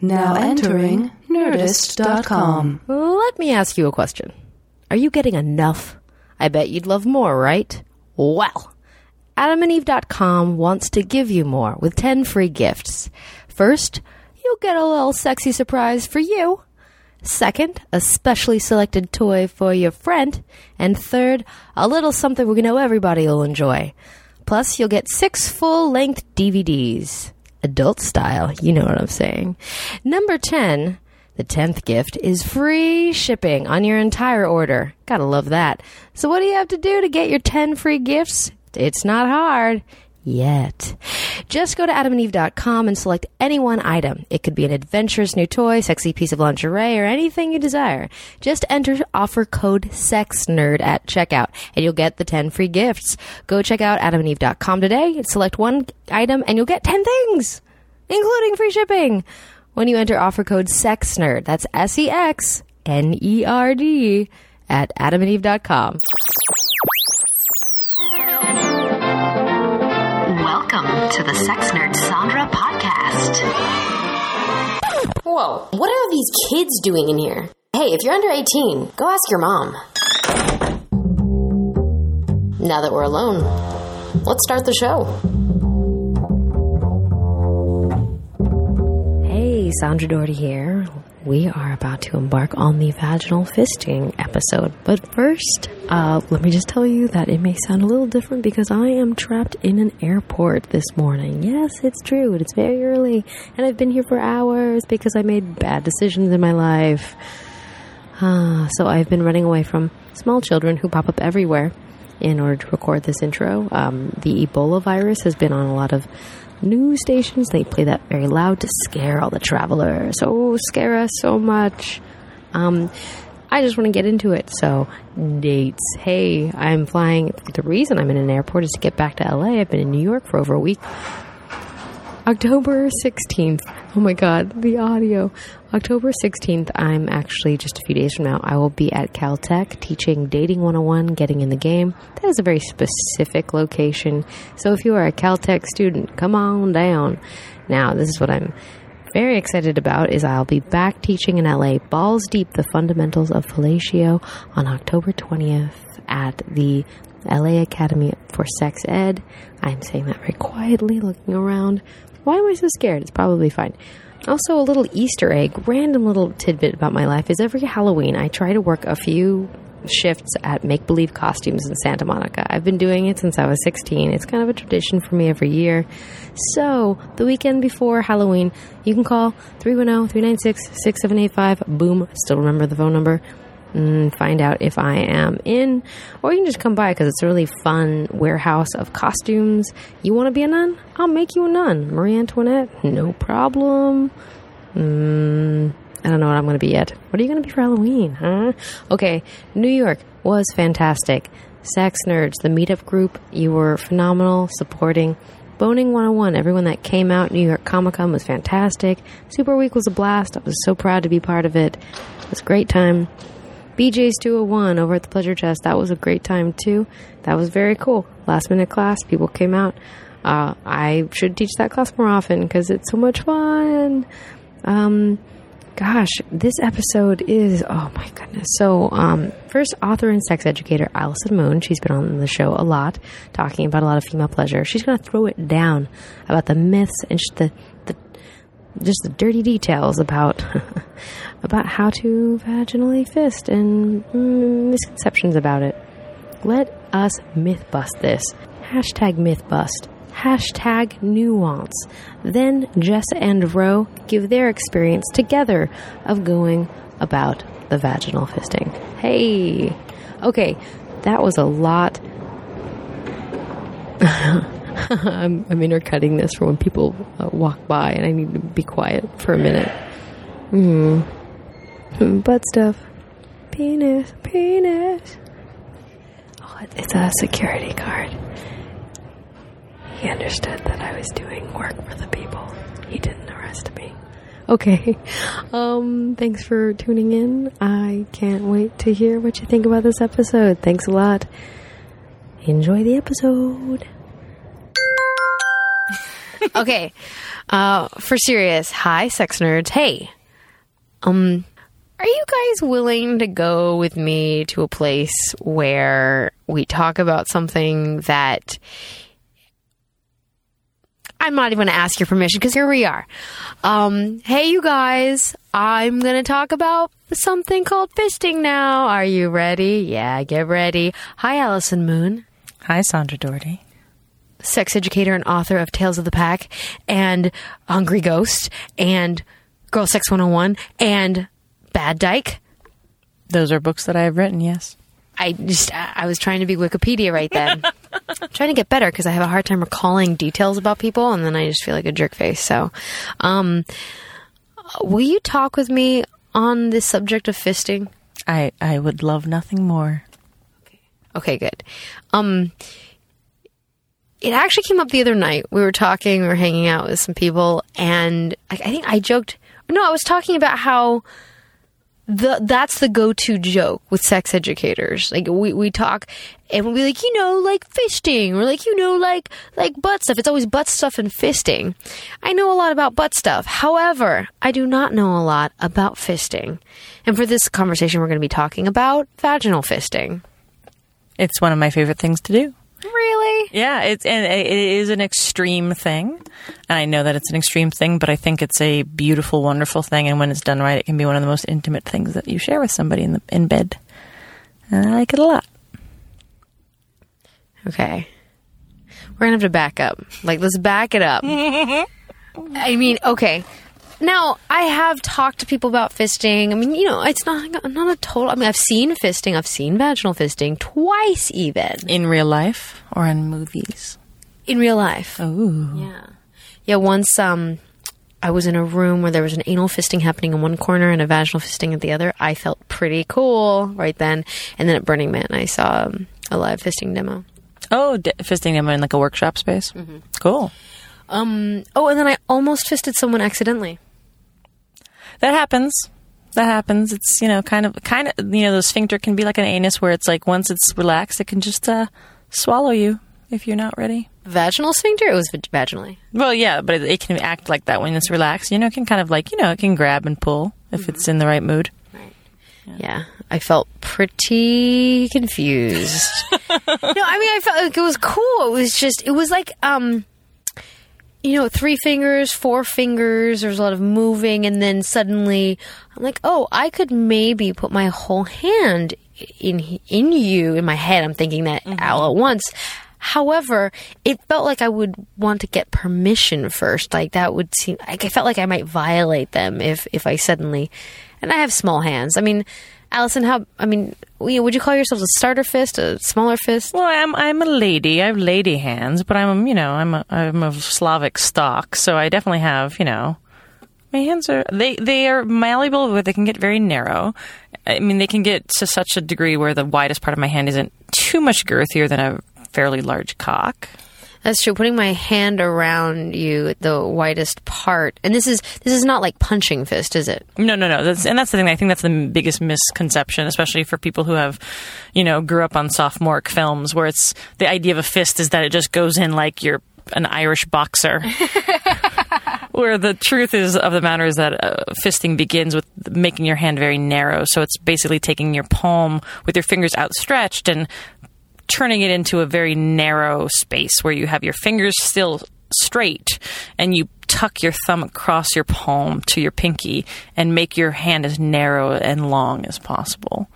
Now entering Nerdist.com. Let me ask you a question. Are you getting enough? I bet you'd love more, right? Well, AdamandEve.com wants to give you more with 10 free gifts. First, you'll get a little sexy surprise for you. Second, a specially selected toy for your friend. And third, a little something we know everybody will enjoy. Plus, you'll get six full length DVDs. Adult style, you know what I'm saying. Number 10, the 10th gift is free shipping on your entire order. Gotta love that. So, what do you have to do to get your 10 free gifts? It's not hard yet. Just go to adamandeve.com and select any one item. It could be an adventurous new toy, sexy piece of lingerie, or anything you desire. Just enter offer code SEXNERD at checkout and you'll get the 10 free gifts. Go check out adamandeve.com today, select one item, and you'll get 10 things, including free shipping. When you enter offer code SEXNERD, that's S E X N E R D, at adamandeve.com. Welcome to the Sex Nerd Sandra podcast. Whoa, what are these kids doing in here? Hey, if you're under 18, go ask your mom. Now that we're alone, let's start the show. Hey, Sandra Daugherty here. We are about to embark on the vaginal fisting episode. But first, uh, let me just tell you that it may sound a little different because I am trapped in an airport this morning. Yes, it's true. It's very early, and I've been here for hours because I made bad decisions in my life. Uh, so I've been running away from small children who pop up everywhere in order to record this intro. Um, the Ebola virus has been on a lot of news stations. They play that very loud to scare all the travelers. Oh, scare us so much. Um, I just want to get into it. So, dates. Hey, I'm flying. The reason I'm in an airport is to get back to LA. I've been in New York for over a week. October 16th. Oh my god, the audio. October 16th, I'm actually just a few days from now, I will be at Caltech teaching Dating 101, Getting in the Game. That is a very specific location. So if you are a Caltech student, come on down. Now, this is what I'm very excited about is I'll be back teaching in LA balls deep the fundamentals of fellatio on October 20th at the LA Academy for Sex Ed. I'm saying that very quietly, looking around. Why am I so scared? It's probably fine. Also, a little Easter egg, random little tidbit about my life is every Halloween I try to work a few shifts at make believe costumes in Santa Monica. I've been doing it since I was 16. It's kind of a tradition for me every year. So, the weekend before Halloween, you can call 310 396 6785. Boom, still remember the phone number. And find out if I am in, or you can just come by because it's a really fun warehouse of costumes. You want to be a nun? I'll make you a nun. Marie Antoinette, no problem. Mm, I don't know what I'm going to be yet. What are you going to be for Halloween, huh? Okay, New York was fantastic. Sex Nerds, the meetup group, you were phenomenal, supporting. Boning 101, everyone that came out, New York Comic Con was fantastic. Super Week was a blast. I was so proud to be part of it. It was a great time. BJ's 201 over at the Pleasure Chest, that was a great time too. That was very cool. Last minute class, people came out. Uh, I should teach that class more often because it's so much fun. Um, gosh, this episode is oh my goodness. So, um, first author and sex educator Allison Moon. She's been on the show a lot, talking about a lot of female pleasure. She's going to throw it down about the myths and the just the dirty details about about how to vaginally fist and mm, misconceptions about it. Let us myth bust this. Hashtag myth bust. Hashtag nuance. Then Jess and Roe give their experience together of going about the vaginal fisting. Hey! Okay, that was a lot. I'm, I'm intercutting this for when people uh, walk by and I need to be quiet for a minute. Hmm. Butt stuff. Penis. Penis. Oh, it's a security guard. He understood that I was doing work for the people. He didn't arrest me. Okay. Um, thanks for tuning in. I can't wait to hear what you think about this episode. Thanks a lot. Enjoy the episode. okay. Uh, for serious, hi, sex nerds. Hey, um, are you guys willing to go with me to a place where we talk about something that I'm not even going to ask your permission because here we are. Um, hey, you guys, I'm going to talk about something called fisting now. Are you ready? Yeah, get ready. Hi, Allison Moon Hi, Sandra Daugherty. Sex educator and author of Tales of the Pack and Hungry Ghost and Girl Sex 101 and Bad Dyke. Those are books that I have written, yes. I just, I was trying to be Wikipedia right then. trying to get better because I have a hard time recalling details about people and then I just feel like a jerk face. So, um, will you talk with me on this subject of fisting? I, I would love nothing more. Okay, good. Um, it actually came up the other night. We were talking, we were hanging out with some people, and I, I think I joked. No, I was talking about how the that's the go-to joke with sex educators. Like we, we talk and we'll be like, you know, like fisting or like you know, like like butt stuff. It's always butt stuff and fisting. I know a lot about butt stuff. However, I do not know a lot about fisting. And for this conversation, we're going to be talking about vaginal fisting. It's one of my favorite things to do. Really? Yeah, it's and it is an extreme thing, and I know that it's an extreme thing, but I think it's a beautiful, wonderful thing. And when it's done right, it can be one of the most intimate things that you share with somebody in the in bed. And I like it a lot. Okay. We're gonna have to back up. Like, let's back it up. I mean, okay. Now, I have talked to people about fisting. I mean, you know, it's not not a total. I mean, I've seen fisting. I've seen vaginal fisting twice, even In real life or in movies. in real life. Oh, Yeah, yeah. Once, um, I was in a room where there was an anal fisting happening in one corner and a vaginal fisting at the other. I felt pretty cool right then. And then at Burning Man, I saw um, a live fisting demo. Oh, d- fisting them in like a workshop space. Cool. Um. Oh, and then I almost fisted someone accidentally. That happens. That happens. It's you know kind of kind of you know the sphincter can be like an anus where it's like once it's relaxed, it can just uh, swallow you if you're not ready. Vaginal sphincter? It was vag- vaginally. Well, yeah, but it, it can act like that when it's relaxed. You know, it can kind of like you know it can grab and pull if it's in the right mood. Right. Yeah, I felt pretty confused. no, I mean, I felt like it was cool. It was just, it was like, um, you know, three fingers, four fingers. There's a lot of moving, and then suddenly, I'm like, oh, I could maybe put my whole hand in in you. In my head, I'm thinking that mm-hmm. all at once. However, it felt like I would want to get permission first. Like that would seem. Like I felt like I might violate them if if I suddenly. And I have small hands. I mean, Allison, how? I mean, would you call yourself a starter fist, a smaller fist? Well, I'm I'm a lady. I have lady hands, but I'm you know I'm a, I'm of Slavic stock, so I definitely have you know my hands are they they are malleable, but they can get very narrow. I mean, they can get to such a degree where the widest part of my hand isn't too much girthier than a fairly large cock. That's true. Putting my hand around you, at the widest part, and this is this is not like punching fist, is it? No, no, no. That's, and that's the thing. I think that's the biggest misconception, especially for people who have, you know, grew up on sophomoric films, where it's the idea of a fist is that it just goes in like you're an Irish boxer. where the truth is of the matter is that uh, fisting begins with making your hand very narrow. So it's basically taking your palm with your fingers outstretched and turning it into a very narrow space where you have your fingers still straight and you tuck your thumb across your palm to your pinky and make your hand as narrow and long as possible.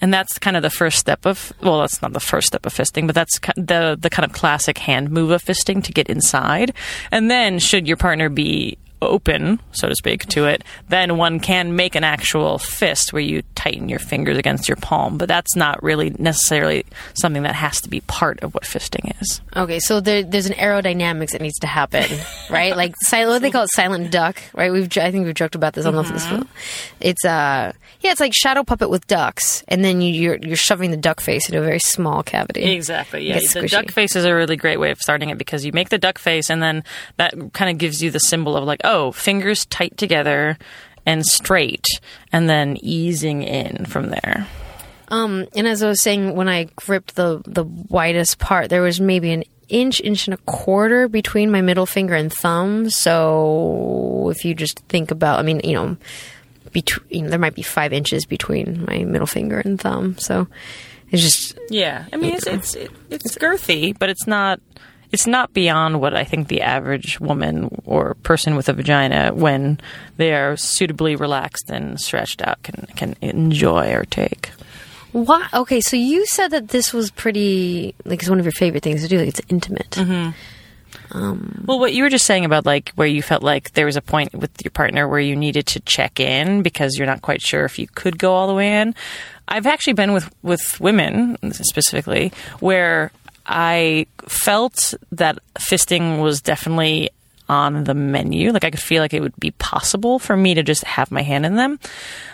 And that's kind of the first step of well, that's not the first step of fisting, but that's the the kind of classic hand move of fisting to get inside. And then, should your partner be open, so to speak, to it, then one can make an actual fist where you tighten your fingers against your palm. But that's not really necessarily something that has to be part of what fisting is. Okay, so there, there's an aerodynamics that needs to happen, right? Like silent, what they call it, silent duck, right? We've I think we've joked about this on the this film. It's uh, yeah, it's like shadow puppet with ducks, and then you, you're you're shoving the duck face into a very small cavity. Exactly. Yeah. The duck face is a really great way of starting it because you make the duck face and then that kind of gives you the symbol of like, oh, fingers tight together and straight and then easing in from there. Um, and as I was saying, when I gripped the the widest part, there was maybe an inch, inch and a quarter between my middle finger and thumb. So if you just think about, I mean, you know, between you know, there might be five inches between my middle finger and thumb. So it's just Yeah, I mean it's it's it, it's girthy, but it's not it's not beyond what I think the average woman or person with a vagina, when they are suitably relaxed and stretched out, can can enjoy or take. Why? Okay, so you said that this was pretty like it's one of your favorite things to do. Like it's intimate. um Well, what you were just saying about like where you felt like there was a point with your partner where you needed to check in because you're not quite sure if you could go all the way in. I've actually been with with women specifically where I felt that fisting was definitely on the menu. Like I could feel like it would be possible for me to just have my hand in them.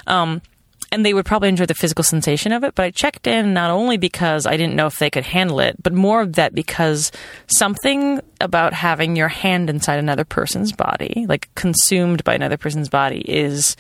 Um, and they would probably enjoy the physical sensation of it. But I checked in not only because I didn't know if they could handle it, but more of that because something about having your hand inside another person's body, like consumed by another person's body, is.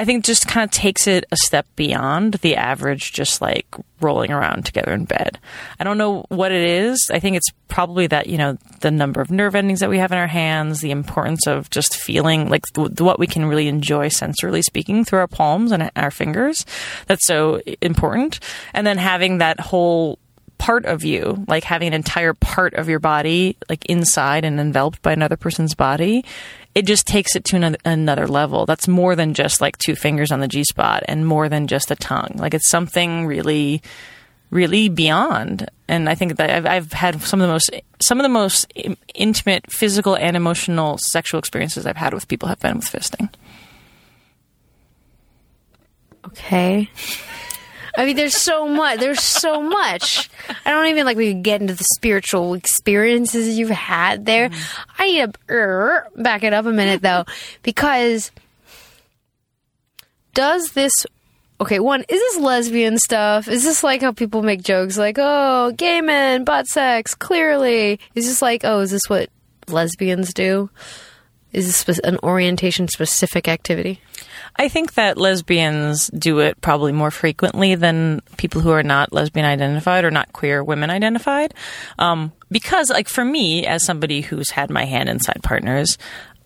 I think just kind of takes it a step beyond the average, just like rolling around together in bed. I don't know what it is. I think it's probably that, you know, the number of nerve endings that we have in our hands, the importance of just feeling like what we can really enjoy sensorily speaking through our palms and our fingers. That's so important. And then having that whole part of you, like having an entire part of your body, like inside and enveloped by another person's body, it just takes it to another, level. That's more than just like two fingers on the G spot and more than just a tongue. Like it's something really, really beyond. And I think that I've, I've had some of the most, some of the most intimate physical and emotional sexual experiences I've had with people have been with fisting. Okay. I mean, there's so much. There's so much. I don't even like we get into the spiritual experiences you've had there. I need to back it up a minute though, because does this? Okay, one is this lesbian stuff? Is this like how people make jokes like, "Oh, gay men, butt sex"? Clearly, is this like, "Oh, is this what lesbians do"? Is this an orientation specific activity? I think that lesbians do it probably more frequently than people who are not lesbian identified or not queer women identified. Um, because, like, for me, as somebody who's had my hand inside partners,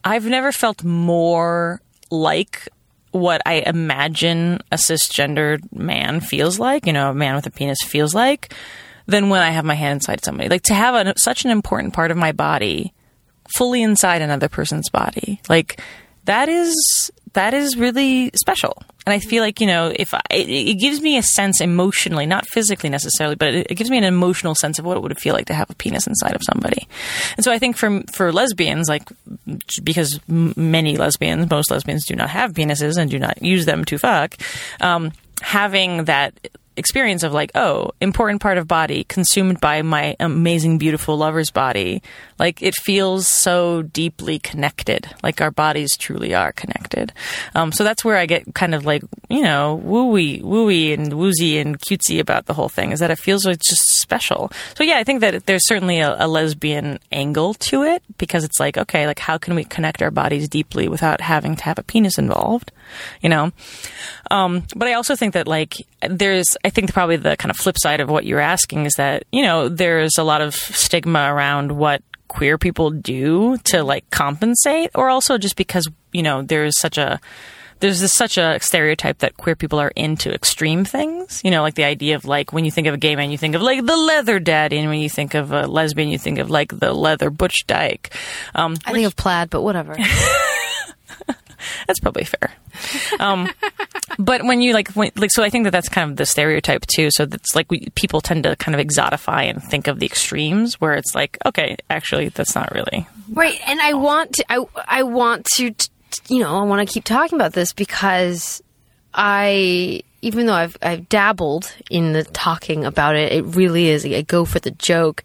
I've never felt more like what I imagine a cisgendered man feels like, you know, a man with a penis feels like, than when I have my hand inside somebody. Like, to have a, such an important part of my body fully inside another person's body. Like that is that is really special. And I feel like, you know, if I, it, gives me a sense emotionally, not physically necessarily, but it, it gives me an emotional sense of what it would feel like to have a penis inside of somebody. And so I think for for lesbians, like because many lesbians, most lesbians do not have penises and do not use them to fuck, um, having that experience of like, oh, important part of body consumed by my amazing, beautiful lover's body. Like it feels so deeply connected. Like our bodies truly are connected. Um, so that's where I get kind of like, you know, wooey, wooey and woozy and cutesy about the whole thing is that it feels like just special. So yeah, I think that there's certainly a, a lesbian angle to it because it's like, okay, like how can we connect our bodies deeply without having to have a penis involved? You know? Um, but I also think that like there's, I think probably the kind of flip side of what you're asking is that you know there's a lot of stigma around what queer people do to like compensate, or also just because you know there's such a there's this, such a stereotype that queer people are into extreme things. You know, like the idea of like when you think of a gay man, you think of like the leather daddy, and when you think of a lesbian, you think of like the leather butch dyke. Um, I think of plaid, but whatever. that's probably fair. Um, but when you like, when, like, so I think that that's kind of the stereotype too. So that's like we, people tend to kind of exotify and think of the extremes, where it's like, okay, actually, that's not really Right, and I want to. I I want to. You know, I want to keep talking about this because I, even though I've I've dabbled in the talking about it, it really is. I go for the joke,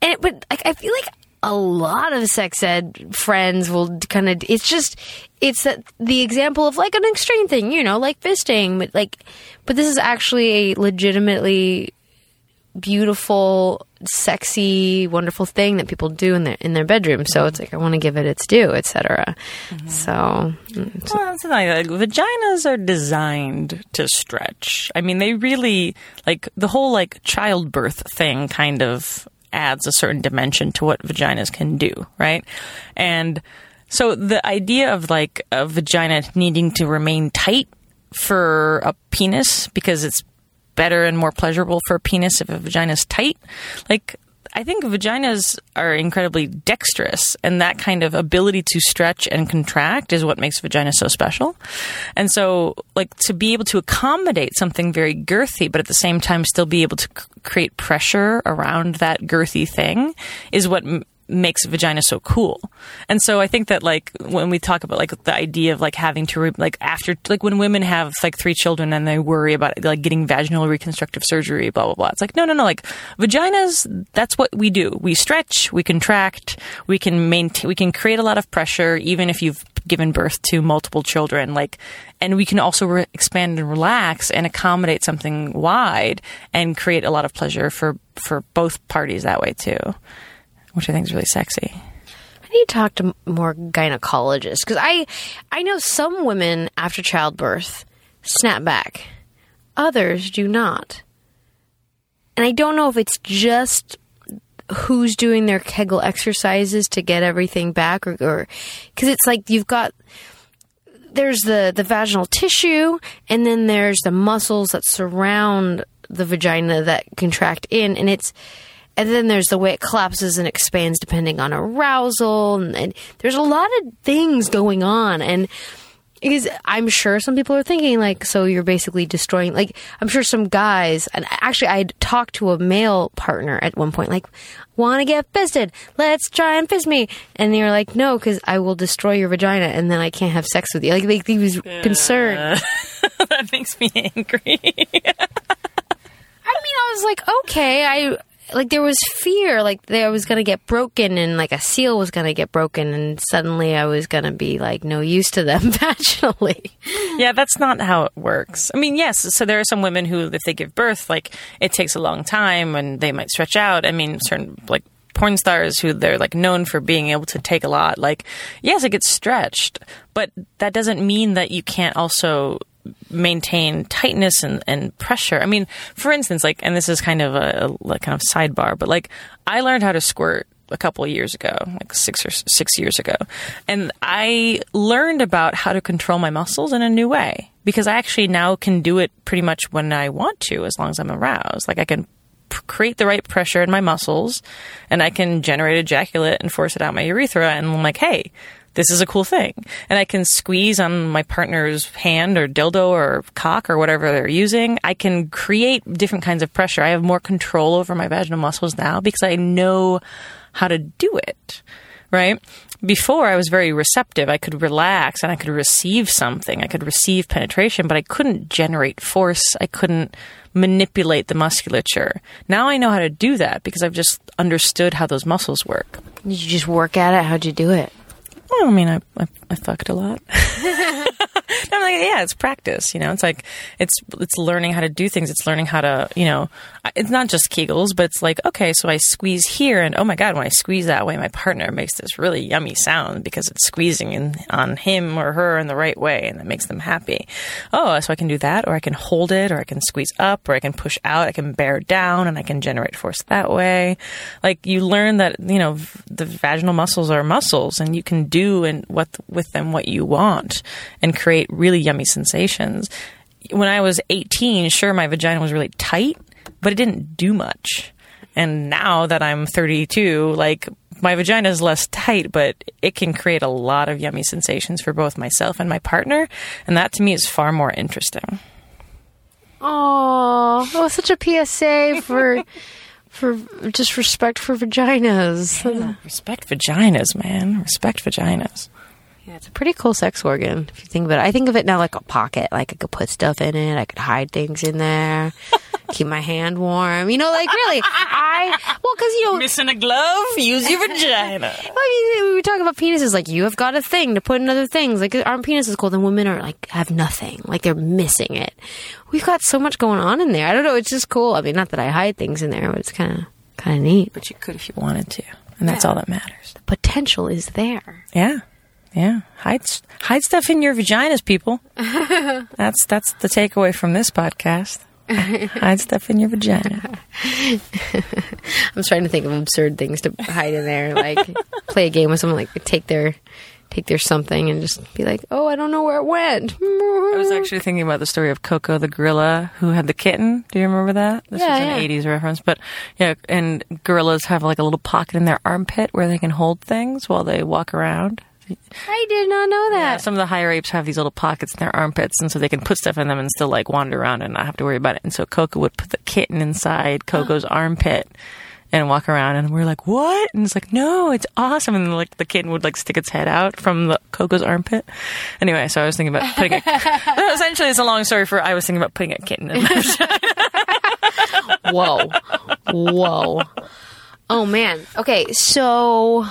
and it, but like I feel like a lot of sex ed friends will kind of. It's just it's that the example of like an extreme thing, you know, like fisting, but like, but this is actually a legitimately beautiful, sexy, wonderful thing that people do in their in their bedroom. So it's like I want to give it its due, etc. So mm, Well, that's the thing, like, vaginas are designed to stretch. I mean, they really like the whole like childbirth thing kind of adds a certain dimension to what vaginas can do, right? And so the idea of like a vagina needing to remain tight for a penis because it's better and more pleasurable for a penis if a vagina is tight, like I think vaginas are incredibly dexterous, and that kind of ability to stretch and contract is what makes vagina so special. And so, like, to be able to accommodate something very girthy, but at the same time still be able to c- create pressure around that girthy thing is what m- makes vagina so cool. And so I think that like when we talk about like the idea of like having to re- like after like when women have like three children and they worry about like getting vaginal reconstructive surgery, blah blah blah. It's like no no no like vaginas. That's what we do. We stretch, we contract, we can maintain, we can create a lot of pressure even if you've given birth to multiple children like and we can also re- expand and relax and accommodate something wide and create a lot of pleasure for for both parties that way too which I think is really sexy. I need to talk to more gynecologists because I, I know some women after childbirth snap back, others do not, and I don't know if it's just who's doing their Kegel exercises to get everything back, or because it's like you've got there's the the vaginal tissue, and then there's the muscles that surround the vagina that contract in, and it's and then there's the way it collapses and expands depending on arousal. And, and there's a lot of things going on. And because I'm sure some people are thinking, like, so you're basically destroying, like, I'm sure some guys, and actually, I talked to a male partner at one point, like, want to get fisted? Let's try and fist me. And they were like, no, because I will destroy your vagina and then I can't have sex with you. Like, like he was concerned. that makes me angry. I mean, I was like, okay, I like there was fear like that I was gonna get broken and like a seal was gonna get broken and suddenly I was gonna be like no use to them vaginally. yeah, that's not how it works. I mean, yes, so there are some women who, if they give birth, like it takes a long time and they might stretch out. I mean, certain like porn stars who they're like known for being able to take a lot. Like, yes, it gets stretched, but that doesn't mean that you can't also maintain tightness and, and pressure. I mean, for instance, like, and this is kind of a, a kind of sidebar, but like, I learned how to squirt a couple years ago, like six or six years ago, and I learned about how to control my muscles in a new way because I actually now can do it pretty much when I want to, as long as I'm aroused. Like, I can create the right pressure in my muscles, and I can generate ejaculate and force it out my urethra, and I'm like, hey this is a cool thing. And I can squeeze on my partner's hand or dildo or cock or whatever they're using. I can create different kinds of pressure. I have more control over my vaginal muscles now because I know how to do it. Right? Before I was very receptive. I could relax and I could receive something. I could receive penetration, but I couldn't generate force. I couldn't manipulate the musculature. Now I know how to do that because I've just understood how those muscles work. Did you just work at it? How'd you do it? I mean, I, I, I fucked a lot. I'm like, yeah, it's practice. You know, it's like it's it's learning how to do things. It's learning how to, you know, it's not just Kegels, but it's like, okay, so I squeeze here, and oh my god, when I squeeze that way, my partner makes this really yummy sound because it's squeezing in, on him or her in the right way, and that makes them happy. Oh, so I can do that, or I can hold it, or I can squeeze up, or I can push out, I can bear down, and I can generate force that way. Like you learn that you know the vaginal muscles are muscles, and you can do and what with them what you want, and create really yummy sensations. When I was 18, sure, my vagina was really tight, but it didn't do much. And now that I'm 32, like my vagina is less tight, but it can create a lot of yummy sensations for both myself and my partner. And that to me is far more interesting. Oh, that was such a PSA for for just respect for vaginas. Yeah, respect vaginas, man. Respect vaginas. Yeah, it's a pretty cool sex organ if you think about it. I think of it now like a pocket. Like I could put stuff in it. I could hide things in there. keep my hand warm. You know, like really, I well, because you know, missing a glove, use your vagina. I mean, we were talking about penises. Like you have got a thing to put in other things. Like aren't penises cool? Then women are like have nothing. Like they're missing it. We've got so much going on in there. I don't know. It's just cool. I mean, not that I hide things in there, but it's kind of kind of neat. But you could if you wanted to, and that's all that matters. The potential is there. Yeah. Yeah, hide hide stuff in your vaginas, people. that's that's the takeaway from this podcast. hide stuff in your vagina. I'm trying to think of absurd things to hide in there, like play a game with someone, like take their take their something and just be like, "Oh, I don't know where it went." I was actually thinking about the story of Koko the gorilla who had the kitten. Do you remember that? This Yeah, was yeah. an 80s reference, but yeah, and gorillas have like a little pocket in their armpit where they can hold things while they walk around. I did not know Yeah, that. some of the higher apes have these little pockets in their armpits, and so they can put stuff in them and still like wander around and not have to worry about it. And so Koko would put the kitten inside Koko's armpit and walk around, and we're like, "What?" And it's like, "No, it's awesome." And like the kitten would like stick its head out from the Koko's armpit. Anyway, so I was thinking about putting it. essentially, it's a long story for I was thinking about putting a kitten in. Whoa, whoa. Oh man. Okay, so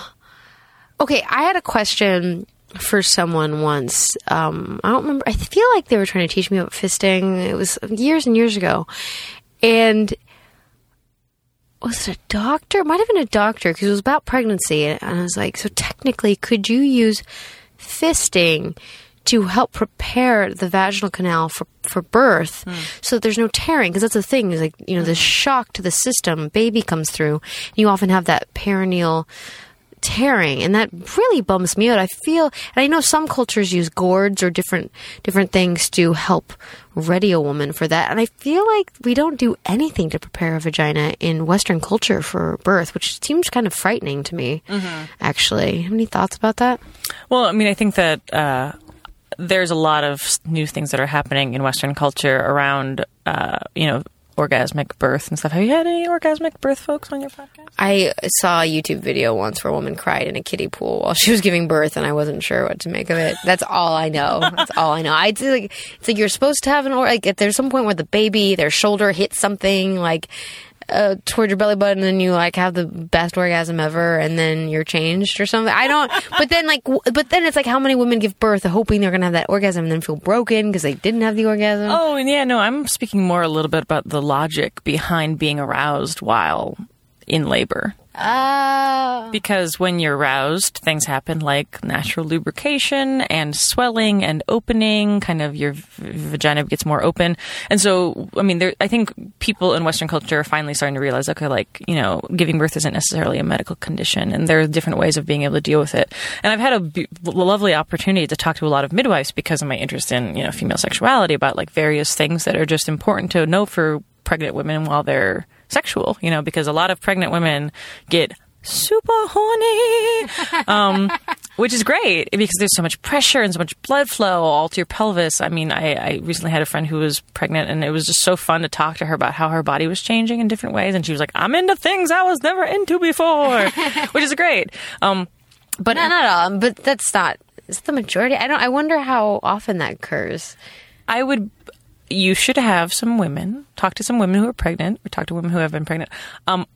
okay, I had a question for someone once. Um, I don't remember. I feel like they were trying to teach me about fisting. It was years and years ago, and was it a doctor? It might have been a doctor because it was about pregnancy, and I was like, so technically, could you use fisting? To help prepare the vaginal canal for, for birth, so that there's no tearing. Because that's the thing is like you know the shock to the system. Baby comes through, and you often have that perineal tearing and that really bums me out. I feel and i know some cultures use gourds or different different things to help ready a woman for that and i feel like we don't do anything to prepare a vagina in western culture for birth which seems kind of frightening to me actually. Any thoughts about that? Well, I mean, I think that uh, there's a lot of new things that are happening in Western culture around, uh, you know, orgasmic birth and stuff. Have you had any orgasmic birth folks on your podcast? i saw a youtube video once where a woman cried in a kiddie pool while she was giving birth and i wasn't sure what to make of it that's all i know that's all i know i would like it's like you're supposed to have an or like if there's some point where the baby their shoulder hits something like uh, toward your belly button and then you like have the best orgasm ever and then you're changed or something i don't but then like w- but then it's like how many women give birth hoping they're gonna have that orgasm and then feel broken because they didn't have the orgasm Oh, and yeah, no, I'm speaking more a little bit about the logic behind being aroused while in labor. Ah. Because when you're aroused, things happen like natural lubrication and swelling and opening. Kind of your v- vagina gets more open, and so I mean, there, I think people in Western culture are finally starting to realize, okay, like you know, giving birth isn't necessarily a medical condition, and there are different ways of being able to deal with it. And I've had a lovely opportunity to talk to a lot of midwives because of my interest in you know female sexuality about like various things that are just important to know for pregnant women while they're sexual, you know, because a lot of pregnant women get super horny, um, which is great because there's so much pressure and so much blood flow all to your pelvis. I mean, I, I recently had a friend who was pregnant, and it was just so fun to talk to her about how her body was changing in different ways. And she was like, "I'm into things I was never into before," which is great. Um, but not, not all but that's not is the majority i don't i wonder how often that occurs I would. You should have some women talk to some women who are pregnant, or talk to women who have been pregnant. Um,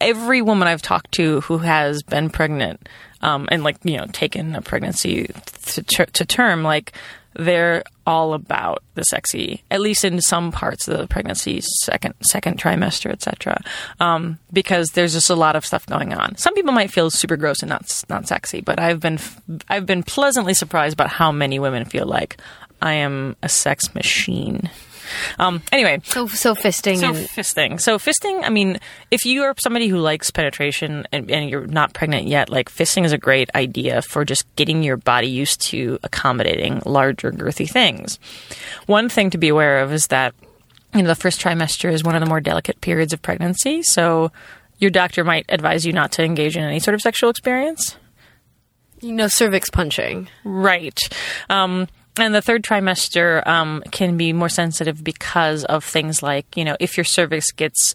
every woman I've talked to who has been pregnant, um, and like you know taken a pregnancy to, ter- to term, like they're all about the sexy, at least in some parts of the pregnancy, second second trimester, etc. Um, because there's just a lot of stuff going on. Some people might feel super gross and not not sexy, but I've been I've been pleasantly surprised about how many women feel like I am a sex machine. Um, anyway, so so fisting so and fisting. So fisting. I mean, if you are somebody who likes penetration and, and you're not pregnant yet, like fisting is a great idea for just getting your body used to accommodating larger, girthy things. One thing to be aware of is that you know the first trimester is one of the more delicate periods of pregnancy. So your doctor might advise you not to engage in any sort of sexual experience. you know cervix punching Right. Um, and the third trimester um, can be more sensitive because of things like, you know, if your cervix gets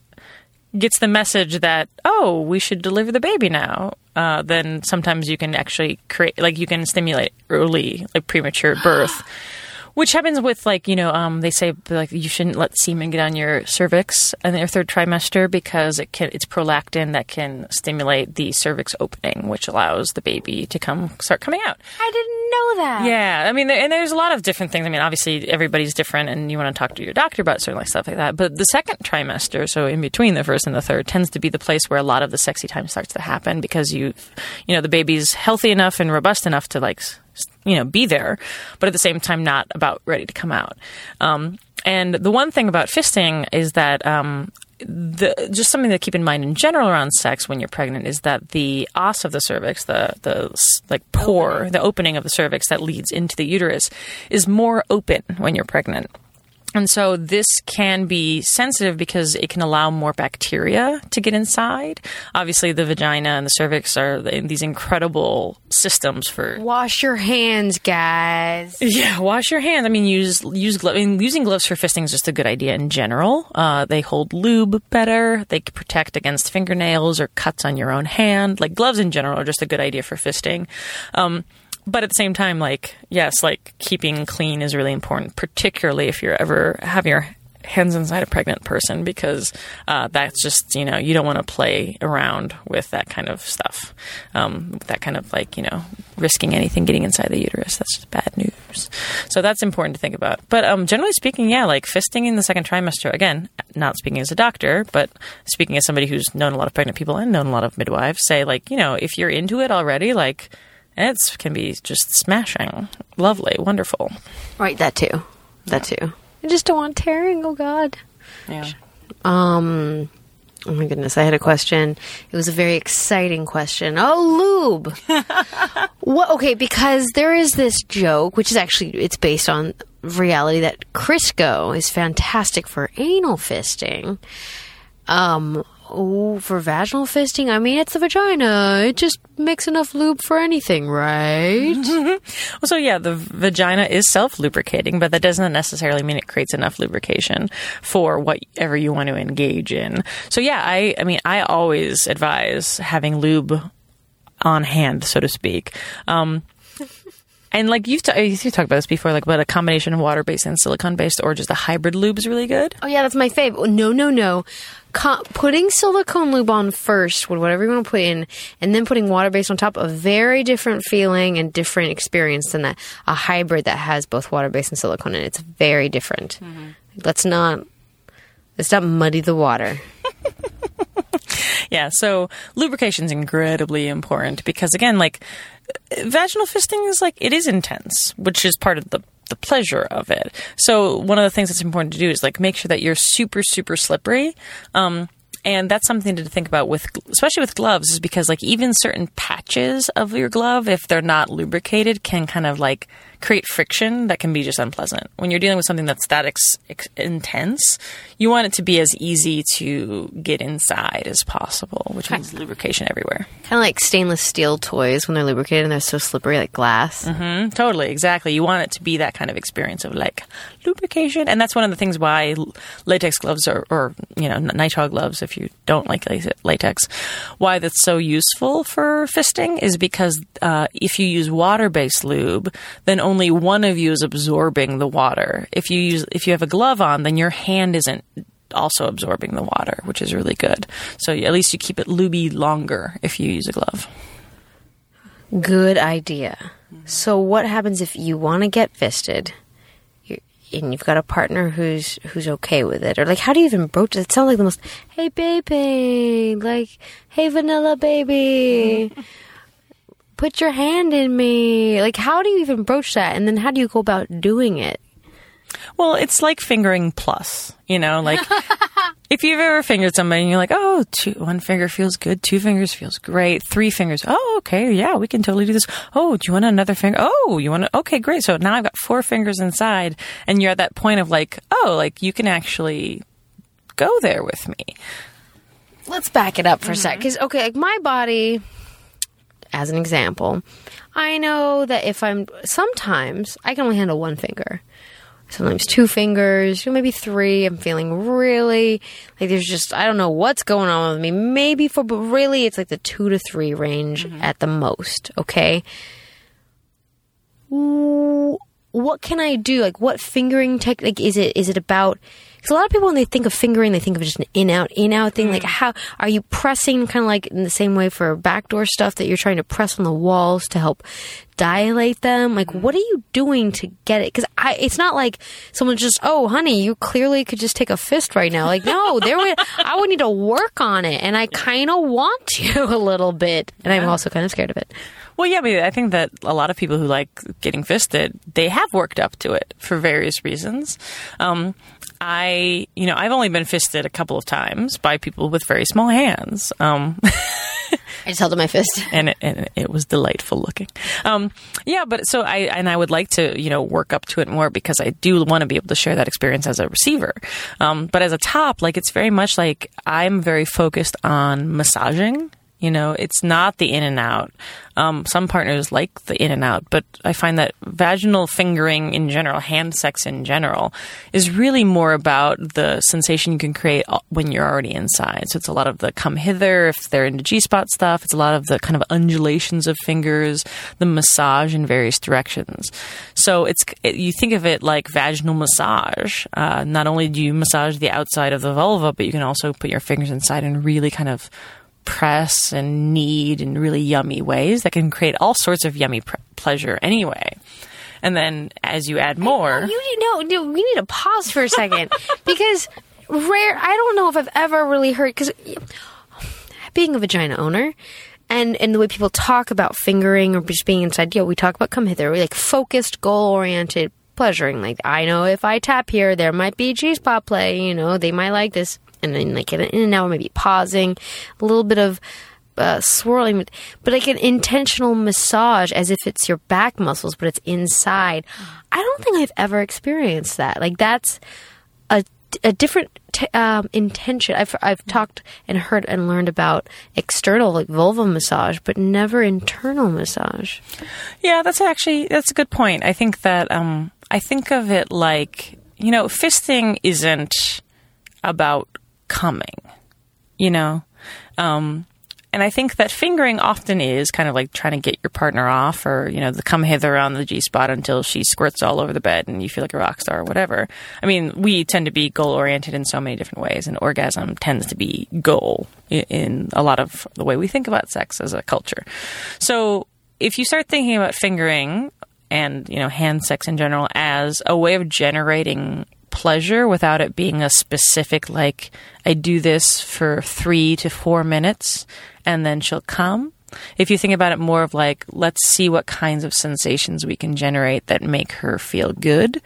gets the message that oh we should deliver the baby now, uh, then sometimes you can actually create like you can stimulate early like premature birth. Which happens with like you know um, they say like you shouldn't let semen get on your cervix in your third trimester because it can it's prolactin that can stimulate the cervix opening, which allows the baby to come start coming out. i didn't know that Yeah, I mean, and there's a lot of different things. I mean, obviously everybody's different, and you want to talk to your doctor about certain like stuff like that. But the second trimester, so in between the first and the third, tends to be the place where a lot of the sexy time starts to happen because you, you know, the baby's healthy enough and robust enough to like, you know, be there, but at the same time not about ready to come out. Um, and the one thing about fisting is that um, the just something to keep in mind in general around sex when you're pregnant is that the os of the cervix, the the like pore, the opening of the cervix that leads into the uterus, is more open when you're pregnant. And so this can be sensitive because it can allow more bacteria to get inside. Obviously, the vagina and the cervix are these incredible systems for Wash your hands, guys. yeah, wash your hands. I mean, use use. I mean, using gloves for fisting is just a good idea in general. Uh, they hold lube better. They protect against fingernails or cuts on your own hand. Like gloves in general are just a good idea for fisting. Um, but at the same time, like yes, like keeping clean is really important, particularly if you're ever having your hands inside a pregnant person because uh, that's just you know you don't want to play around with that kind of stuff. Um, that kind of like you know risking anything getting inside the uterus. That's just bad news. So that's important to think about. But um, generally speaking yeah like fisting in the second trimester again not speaking as a doctor but speaking as somebody who's known a lot of pregnant people and known a lot of midwives say like you know if you're into it already like it can be just smashing lovely wonderful Right, that too. That too. I just don't want tearing. Oh God. yeah Um. Oh my goodness, I had a question. It was a very exciting question. Oh, lube. what? Okay, because there is this joke, which is actually it's based on reality that Crisco is fantastic for anal fisting. Um. Oh, for vaginal fisting, I mean, it's the vagina. It just makes enough lube for anything, right? Well, so yeah, the vagina is self lubricating, but that doesn't necessarily mean it creates enough lubrication for whatever you want to engage in. So yeah, I, I mean, I always advise having lube on hand, so to speak. Um, and like you've, t- oh, you've talked about this before, like about a combination of water based and silicone based, or just a hybrid lube is really good. Oh yeah, that's my fave. Oh, no, no, no. Co- putting silicone lube on first, with whatever you want to put in, and then putting water based on top, a very different feeling and different experience than that. A hybrid that has both water based and silicone in it. It's very different. Mm-hmm. Let's not let's not muddy the water. Yeah, so lubrication is incredibly important because again, like vaginal fisting is like it is intense, which is part of the the pleasure of it. So one of the things that's important to do is like make sure that you're super super slippery. Um, and that's something to think about with especially with gloves is because like even certain patches of your glove if they're not lubricated can kind of like create friction that can be just unpleasant. When you're dealing with something that's that ex- ex- intense you want it to be as easy to get inside as possible which means lubrication everywhere. Kind of like stainless steel toys when they're lubricated and they're so slippery like glass. Mm, totally, exactly. You want it to be that kind of experience of like lubrication, and that's one of the things why latex gloves or, or you know, nitrile gloves, if you don't like latex, why that's so useful for fisting is because uh, if you use water-based lube, then only one of you is absorbing the water. If you use if you have a glove on, then your hand isn't also absorbing the water, which is really good. So at least you keep it lubey longer if you use a glove. Good idea. So, what happens if you want to get fisted, and you've got a partner who's who's okay with it, or like, how do you even broach it? It sounds like the most, "Hey, baby," like, "Hey, vanilla baby." Put your hand in me. Like, how do you even broach that? And then how do you go about doing it? Well, it's like fingering plus, you know, like if you've ever fingered somebody and you're like, oh, two, one finger feels good, two fingers feels great, three fingers, oh, okay, yeah, we can totally do this. Oh, do you want another finger? Oh, you want to, okay, great. So now I've got four fingers inside and you're at that point of like, oh, like you can actually go there with me. let's back it up for a mm-hmm. sec. Because, okay, like my body, as an example, I know that if I'm, sometimes I can only handle one finger. Sometimes two fingers, you know, maybe three. I'm feeling really like there's just, I don't know what's going on with me. Maybe for, but really it's like the two to three range mm-hmm. at the most, okay? What can I do? Like, what fingering technique is it? Is it about? Because a lot of people, when they think of fingering, they think of just an in out, in out thing. Like, mm. how are you pressing? Kind of like in the same way for backdoor stuff that you're trying to press on the walls to help dilate them. Like, mm. what are you doing to get it? Because I, it's not like someone just, oh, honey, you clearly could just take a fist right now. Like, no, there would, I would need to work on it, and I kind of want to a little bit, and I'm also kind of scared of it. Well, yeah, I mean, I think that a lot of people who like getting fisted, they have worked up to it for various reasons. Um, I, you know, I've only been fisted a couple of times by people with very small hands. Um, I just held up my fist. and it, and it was delightful looking. Um, yeah, but so I and I would like to you know work up to it more because I do want to be able to share that experience as a receiver. Um, but as a top, like it's very much like I'm very focused on massaging. You know, it's not the in and out. Um, some partners like the in and out, but I find that vaginal fingering in general, hand sex in general, is really more about the sensation you can create when you're already inside. So it's a lot of the come hither, if they're into G spot stuff, it's a lot of the kind of undulations of fingers, the massage in various directions. So it's, it, you think of it like vaginal massage. Uh, not only do you massage the outside of the vulva, but you can also put your fingers inside and really kind of press and knead in really yummy ways that can create all sorts of yummy pr- pleasure anyway. And then as you add more, You know, no, we need to pause for a second because rare. I don't know if I've ever really heard because being a vagina owner. And, and the way people talk about fingering or just being inside, yeah, we talk about come hither, we like focused, goal oriented pleasuring. Like, I know if I tap here, there might be G spot play, you know, they might like this. And then like in and out, maybe pausing, a little bit of uh, swirling, but like an intentional massage as if it's your back muscles, but it's inside. I don't think I've ever experienced that. Like that's a, a different t- um, intention. I've I've talked and heard and learned about external like vulva massage, but never internal massage. Yeah, that's actually that's a good point. I think that um, I think of it like you know, fisting isn't about coming, you know, um, and I think that fingering often is kind of like trying to get your partner off, or you know, the come hither on the G spot until she squirts all over the bed and you feel like a rock star or whatever. I mean, we tend to be goal oriented in so many different ways, and orgasm tends to be goal in, in a lot of the way we think about sex as a culture. So if you start thinking about fingering and you know hand sex in general as a way of generating pleasure without it being a specific like I do this for 3 to 4 minutes and then she'll come if you think about it more of like let's see what kinds of sensations we can generate that make her feel good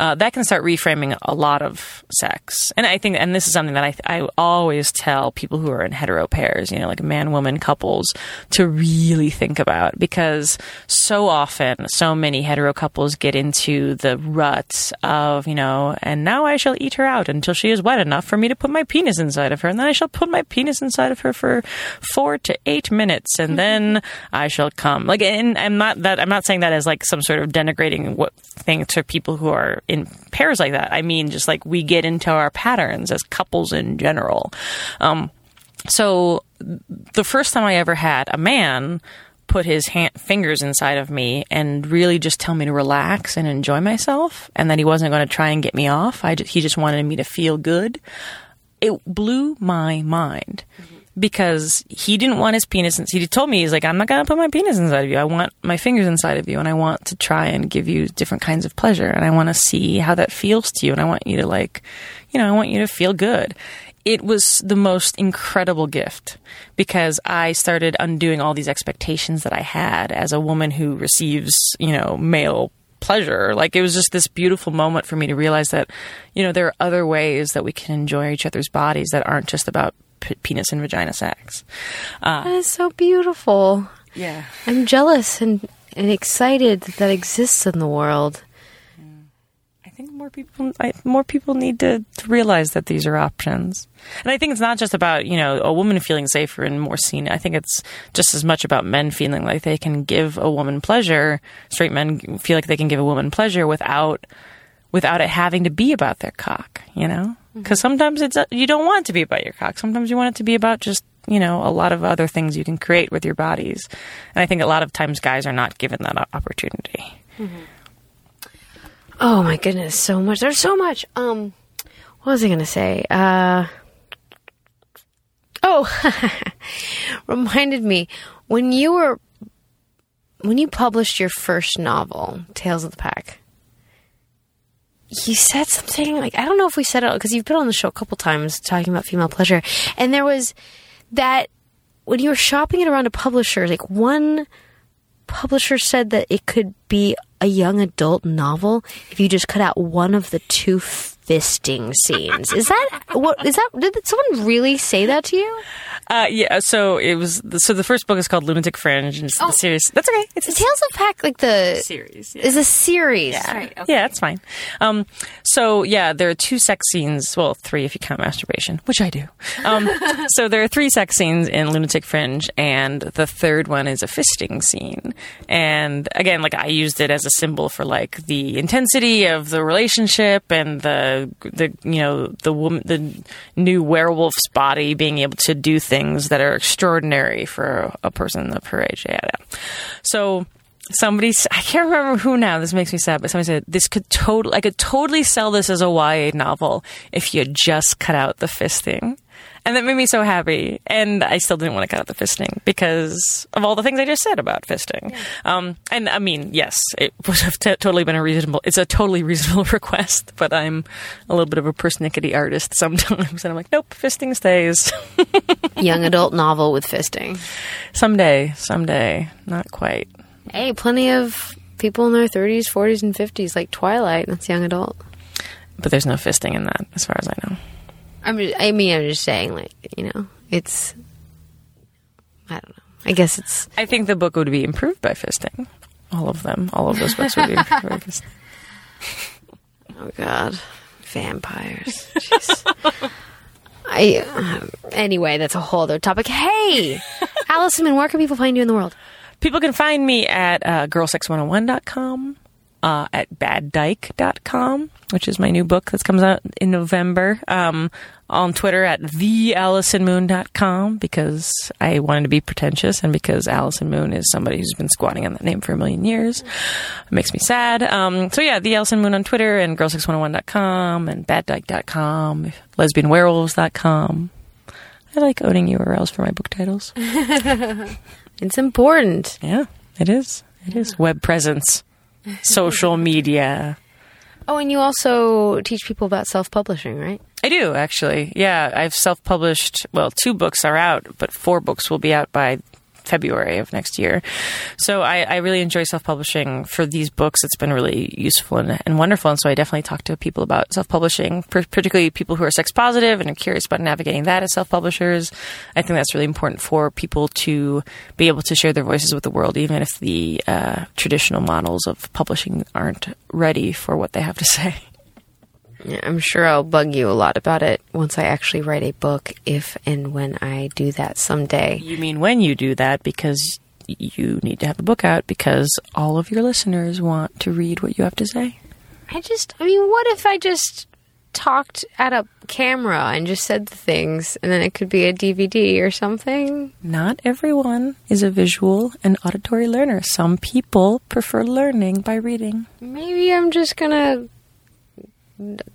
uh, that can start reframing a lot of sex. And i think and this is something that I, I always tell people who are in hetero pairs you know like man woman couples to really think about because so often so many hetero couples get into the rut of you know and now i shall eat her out until she is wet enough for me to put my penis inside of her and then i shall put my penis inside of her for four to eight minutes and then I shall come. Like, and I'm not that I'm not saying that as like some sort of denigrating what thing to people who are in pairs like that. I mean, just like we get into our patterns as couples in general. Um, so the first time I ever had a man put his hand, fingers inside of me and really just tell me to relax and enjoy myself, and that he wasn't going to try and get me off. I just, he just wanted me to feel good. It blew my mind because he didn't want his penis. In, he told me he's like, I'm not gonna put my penis inside of you. I want my fingers inside of you, and I want to try and give you different kinds of pleasure, and I want to see how that feels to you, and I want you to like, you know, I want you to feel good. It was the most incredible gift because I started undoing all these expectations that I had as a woman who receives, you know, male pleasure. Like it was just this beautiful moment for me to realize that, you know, there are other ways that we can enjoy each other's bodies that aren't just about p- penis and vagina sex. Uh, That is so beautiful. yeah. I'm jealous and, and excited that that exists in the world. I think more people, I, more people need to, to realize that these are options. And I think it's not just about you know a woman feeling safer and more seen. I think it's just as much about men feeling like they can give a woman pleasure. Straight men feel like they can give a woman pleasure without without it having to be about their cock. You know, because sometimes it's you don't want it to be about your cock. Sometimes you want it to be about just you know a lot of other things you can create with your bodies. And I think a lot of times guys are not given that opportunity. Oh my goodness, so much. There's so much. Um, what was I going to say? Uh, oh, reminded me when you were when you published your first novel, Tales of the Pack. You said something like I don't know if we said it because you've been on the show a couple times talking about female pleasure, and there was that when you were shopping it around to publishers, like one publisher said that it could be a young adult novel if you just cut out one of the two fisting scenes. Is that what? Is that? Did someone really say that to you? Uh, yeah, so it was. So the first book is called Lunatic Fringe, and it's the series. That's okay. It's a Tales of Pack, like the series. Yeah. is a series. Yeah, yeah, that's fine. Um, so yeah, there are two sex scenes. Well, three if you count masturbation, which I do. Um, so there are three sex scenes in Lunatic Fringe, and the third one is a fisting scene. And again, like I used it as a symbol for like the intensity of the relationship and the the you know the woman the new werewolf's body being able to do things that are extraordinary for a person of her age. Yeah, yeah. So somebody I can't remember who now. This makes me sad, but somebody said this could totally I could totally sell this as a YA novel if you just cut out the fisting. And that made me so happy. And I still didn't want to cut out the fisting because of all the things I just said about fisting. Um, and I mean, yes, it would have t- totally been a reasonable, it's a totally reasonable request, but I'm a little bit of a persnickety artist sometimes. And I'm like, nope, fisting stays. Young adult novel with fisting. someday, someday. Not quite. Hey, plenty of people in their 30s, 40s, and 50s, like Twilight. That's young adult. But there's no fisting in that, as far as I know. I'm I mean, I'm just saying, like, you know, it's. I don't know. I guess it's. I think the book would be improved by fisting. All of them. All of those books would be improved by fisting. Oh, God. Vampires. Jeez. I. um, anyway, that's a whole other topic. Hey! Allison, where can people find you in the world? People can find me at uh, girlsex101.com, uh, at baddyke.com, which is my new book that comes out in November. Um, on Twitter at theallisonmoon.com because I wanted to be pretentious and because Allison Moon is somebody who's been squatting on that name for a million years. It makes me sad. Um, so yeah, the Allison Moon on Twitter and girlsex101.com and baddyke.com, lesbianwerewolves.com. I like owning URLs for my book titles. It's important. Yeah, it is. It is web presence, social media. Oh, and you also teach people about self publishing, right? I do actually. Yeah, I've self-published. Well, two books are out, but four books will be out by February of next year. So I, I really enjoy self-publishing for these books. It's been really useful and, and wonderful. And so I definitely talk to people about self-publishing, per- particularly people who are sex positive and are curious about navigating that as self-publishers. I think that's really important for people to be able to share their voices with the world, even if the uh, traditional models of publishing aren't ready for what they have to say. Yeah, I'm sure I'll bug you a lot about it once I actually write a book, if and when I do that someday. You mean when you do that because you need to have the book out because all of your listeners want to read what you have to say? I just, I mean, what if I just talked at a camera and just said the things and then it could be a DVD or something? Not everyone is a visual and auditory learner. Some people prefer learning by reading. Maybe I'm just gonna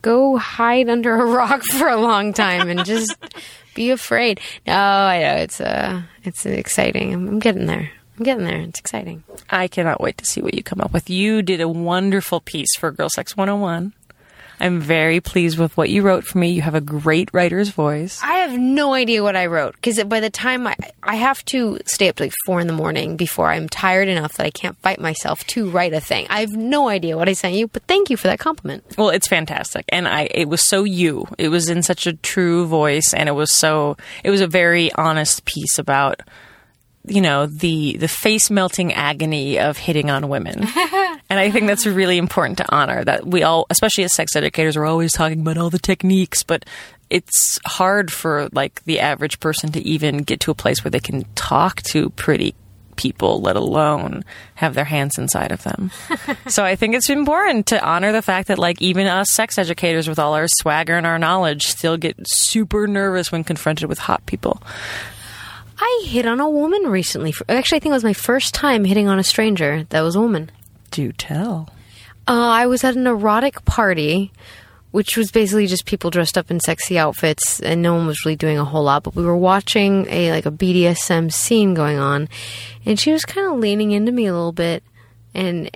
go hide under a rock for a long time and just be afraid. No, I know it's uh it's exciting. I'm, getting there. I'm getting there. It's exciting. I cannot wait to see what you come up with. You did a wonderful piece for Girl Sex 101. I'm very pleased with what you wrote for me. You have a great writer's voice. I have no idea what I wrote because by the time I I have to stay up to like four in the morning before I'm tired enough that I can't fight myself to write a thing. I have no idea what I sent you, but thank you for that compliment. Well, it's fantastic, and I it was so you. It was in such a true voice, and it was so it was a very honest piece about you know the the face melting agony of hitting on women. and I think that's really important to honor that we all, especially as sex educators, are always talking about all the techniques, but it's hard for like the average person to even get to a place where they can talk to pretty people, let alone have their hands inside of them. so I think it's important to honor the fact that like even us sex educators with all our swagger and our knowledge still get super nervous when confronted with hot people. I hit on a woman recently. Actually, I think it was my first time hitting on a stranger that was a woman. Do tell. Uh, I was at an erotic party, which was basically just people dressed up in sexy outfits, and no one was really doing a whole lot. But we were watching a like a BDSM scene going on, and she was kind of leaning into me a little bit, and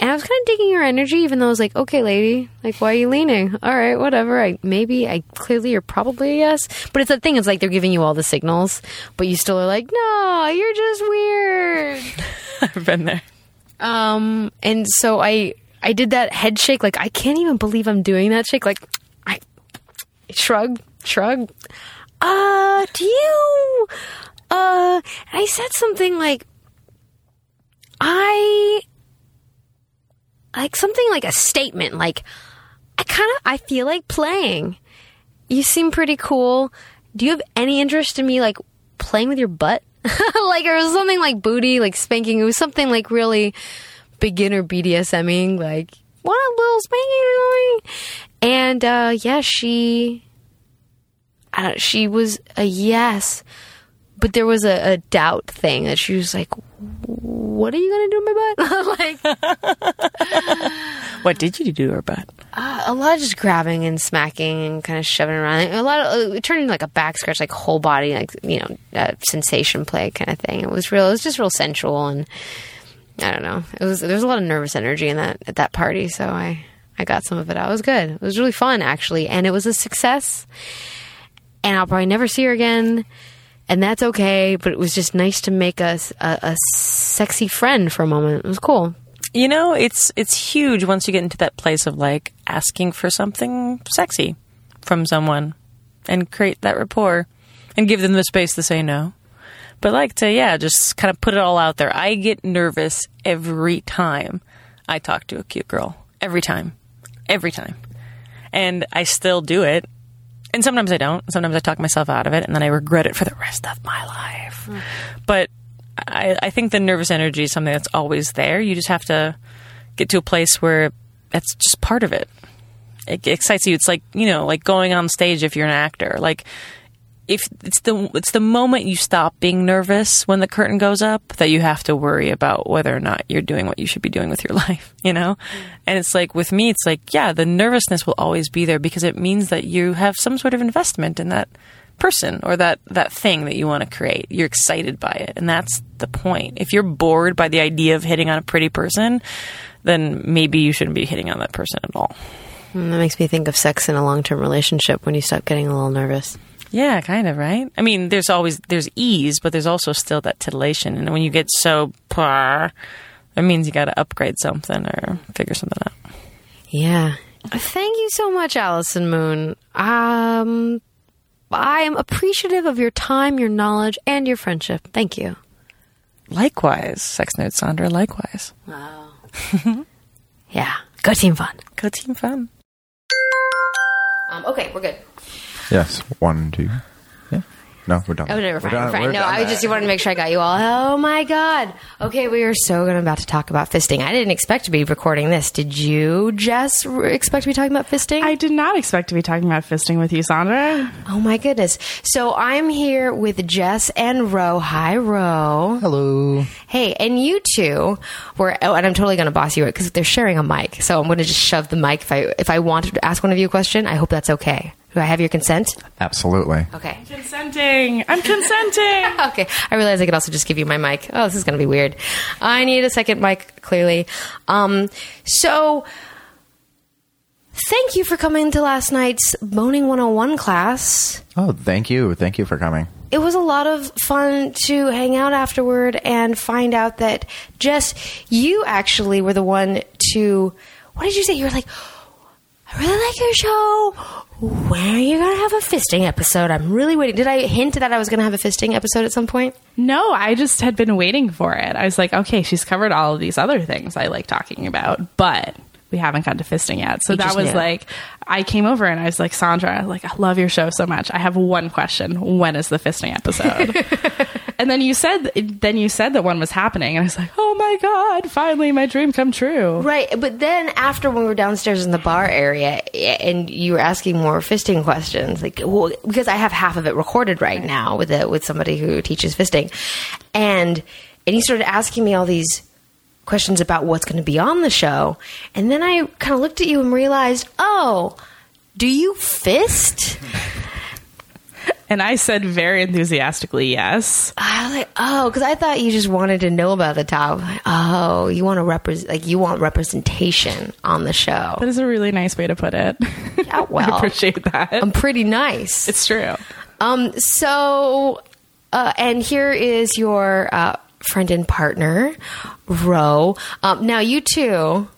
and I was kind of digging her energy, even though I was like, "Okay, lady, like, why are you leaning? All right, whatever. I maybe I clearly you're probably a yes, but it's that thing. It's like they're giving you all the signals, but you still are like, no, you're just weird. I've been there. Um, and so I I did that head shake. Like I can't even believe I'm doing that shake. Like I shrug, shrug. Uh, do you? Uh, I said something like I like something like a statement. Like I kind of I feel like playing. You seem pretty cool. Do you have any interest in me like playing with your butt? like was something like booty, like spanking. It was something like really beginner BDSMing, like want a little spanking? And uh, yeah, she, she was a yes, but there was a, a doubt thing that she was like, "What are you gonna do with my butt?" like What did you do to her butt? uh, a lot of just grabbing and smacking and kind of shoving around. A lot of it turned into like a back scratch, like whole body, like you know, uh, sensation play kind of thing. It was real. It was just real sensual, and I don't know. It was there was a lot of nervous energy in that at that party, so I I got some of it. out. It was good. It was really fun actually, and it was a success. And I'll probably never see her again. And that's okay, but it was just nice to make us a, a sexy friend for a moment. It was cool. You know, it's it's huge once you get into that place of like asking for something sexy from someone and create that rapport and give them the space to say no. But like to yeah, just kind of put it all out there. I get nervous every time I talk to a cute girl. Every time. Every time. And I still do it. And sometimes I don't. Sometimes I talk myself out of it and then I regret it for the rest of my life. Hmm. But I, I think the nervous energy is something that's always there. You just have to get to a place where that's just part of it. It excites you. It's like you know, like going on stage if you're an actor. Like if it's the it's the moment you stop being nervous when the curtain goes up that you have to worry about whether or not you're doing what you should be doing with your life. You know, and it's like with me, it's like yeah, the nervousness will always be there because it means that you have some sort of investment in that person or that that thing that you want to create. You're excited by it, and that's the point. If you're bored by the idea of hitting on a pretty person, then maybe you shouldn't be hitting on that person at all. Mm, That makes me think of sex in a long term relationship when you start getting a little nervous. Yeah, kind of, right? I mean, there's always there's ease, but there's also still that titillation. And when you get so par, that means you got to upgrade something or figure something out. Yeah. Thank you so much, Allison Moon. Um, I am appreciative of your time, your knowledge, and your friendship. Thank you. Likewise, sex nerd Sandra. Likewise, Wow. Yeah. Go team fun. go team fun. Um, okay, we're good. Yes. One, two. Yeah. No, we're done. Oh, no, we're fine. done- We're fine. we're no, done. I just wanted to make sure I got you all. Oh my god. Okay, we are so going about to talk about fisting. I didn't expect to be recording this. Did you, Jess, expect to be talking about fisting? I did not expect to be talking about fisting with you, Sandra. oh my goodness. So I'm here with Jess and Roe. Hi, Roe. Hello. Hey, and you two were. Oh, and I'm totally going to boss you because they're sharing a mic. So I'm going to just shove the mic. If I if I wanted to ask one of you a question, I hope that's okay. Do I have your consent? Absolutely. Okay. Consenting. I'm consenting. Okay. I realize I could also just give you my mic. Oh, this is going to be weird. I need a second mic, clearly. Um, so, thank you for coming to last night's Boning 101 class. Oh, thank you. Thank you for coming. It was a lot of fun to hang out afterward and find out that Jess, you actually were the one to. What did you say? You were like, I really like your show. When are you going to have a fisting episode? I'm really waiting. Did I hint that I was going to have a fisting episode at some point? no, I just had been waiting for it. I was like, okay, she's covered all of these other things I like talking about, but we haven't got to fisting yet. So You that was knew. like, I came over and I was like, Sandra, like, I love your show so much. I have one question. When is the fisting episode? and then you said, then you said that one was happening. And I was like, oh my God, finally my dream come true. Right, but then after when we were downstairs in the bar area eh, and you were asking more fisting questions, like well, because I have half of it recorded right now with a, with somebody who teaches fisting, and and you started asking me all these questions about what's going to be on the show, and then I kind of looked at you and realized, oh, do you fist? And I said very enthusiastically, yes. I was like, oh, because I thought you just wanted to know about the top. Like, oh, you want to represent, like you want representation on the show. That is a really nice way to put it. Yeah, well, I appreciate that. I'm pretty nice. it's true. Um, so, uh, and here is your uh, friend and partner, Roe. Um, now, you two,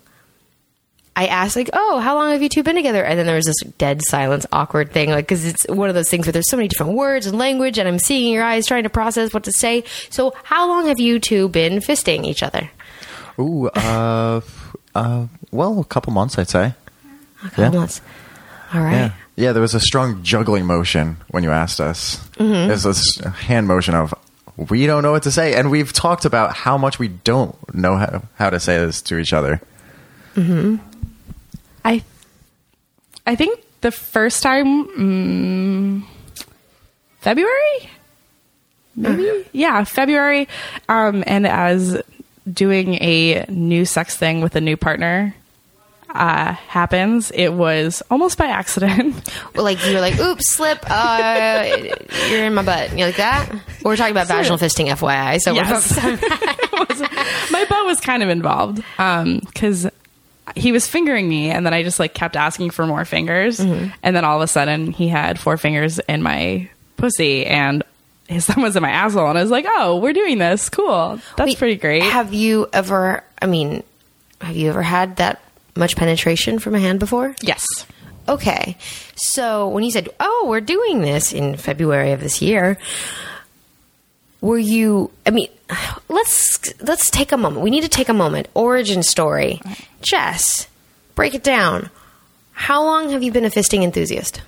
I asked, like, oh, how long have you two been together? And then there was this dead silence, awkward thing, like, because it's one of those things where there's so many different words and language, and I'm seeing your eyes trying to process what to say. So, how long have you two been fisting each other? Ooh, uh, uh, well, a couple months, I'd say. A couple Yeah. months. All right. Yeah. Yeah, there was a strong juggling motion when you asked us. Mm-hmm. There's this hand motion of, we don't know what to say. And we've talked about how much we don't know how, how to say this to each other. I I think the first time mm, February? Maybe? Yeah February. Um and as doing a new sex thing with a new partner uh happens it was almost by accident Well, like you were like, oops, slip, uh, you're in my butt. You like that? We're talking about vaginal fisting, FYI. So we're Yes. my butt was kind of involved um because he was fingering me and then i just like kept asking for more fingers Mm-hmm. and then all of a sudden he had four fingers in my pussy and his thumb was in my asshole and i was like oh we're doing this cool that's Wait, pretty great Have you ever? I mean, have you ever had that much penetration from a hand before? yes Okay, so when you said, "Oh, we're doing this in February of this year," were you? I mean, let's let's take a moment. We need to take a moment. Origin story, Jess. Break it down. How long have you been a fisting enthusiast?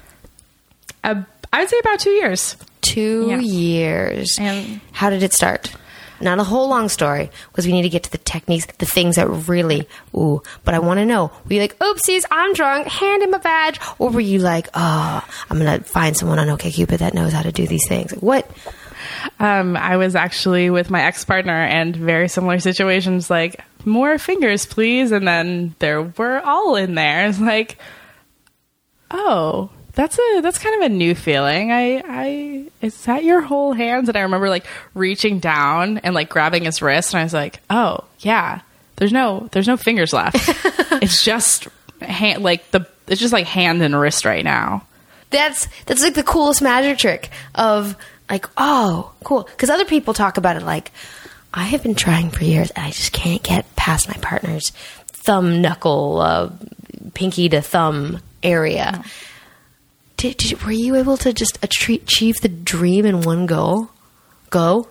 uh, i would say about two years Two Yeah. years. And- How did it start? Not a whole long story, because we need to get to the techniques, the things that really, ooh. But I want to know: Were you like, "Oopsies, I'm drunk, hand in my badge," or were you like, "Oh, I'm gonna find someone on OkCupid that knows how to do these things"? What? um i was actually with my ex-partner and very similar situations like more fingers please and then there were all in there it's like oh that's a that's kind of a new feeling. I i is that your whole hands? And i remember like reaching down and like grabbing his wrist and i was like oh yeah there's no there's no fingers left. It's just hand like the it's just like hand and wrist right now. That's that's like the coolest magic trick of like, oh, cool. Because other people talk about it like, I have been trying for years and I just can't get past my partner's thumb knuckle, uh, pinky to thumb area. Did, did were you able to just achieve the dream in one go? Go.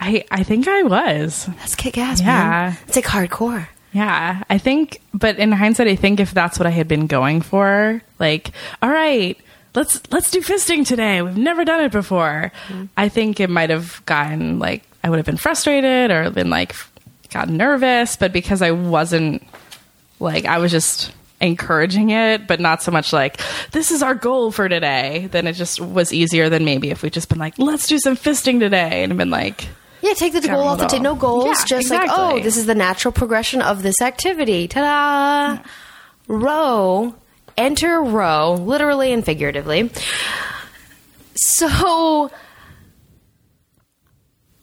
i i think i was That's kick ass, Yeah. man. It's like hardcore. Yeah, I think, but in hindsight, I think if that's what I had been going for, like, all right, let's let's do fisting today. We've never done it before. Mm-hmm. I think it might have gotten like I would have been frustrated or been like gotten nervous, but because I wasn't like I was just encouraging it, but not so much like this is our goal for today. Then it just was easier than maybe if we'd just been like let's do some fisting today and been like. Yeah, take the goal off the table. No goals, Yeah, just like, oh, this is the natural progression of this activity. Ta da! Roe, enter Roe, literally and figuratively. So,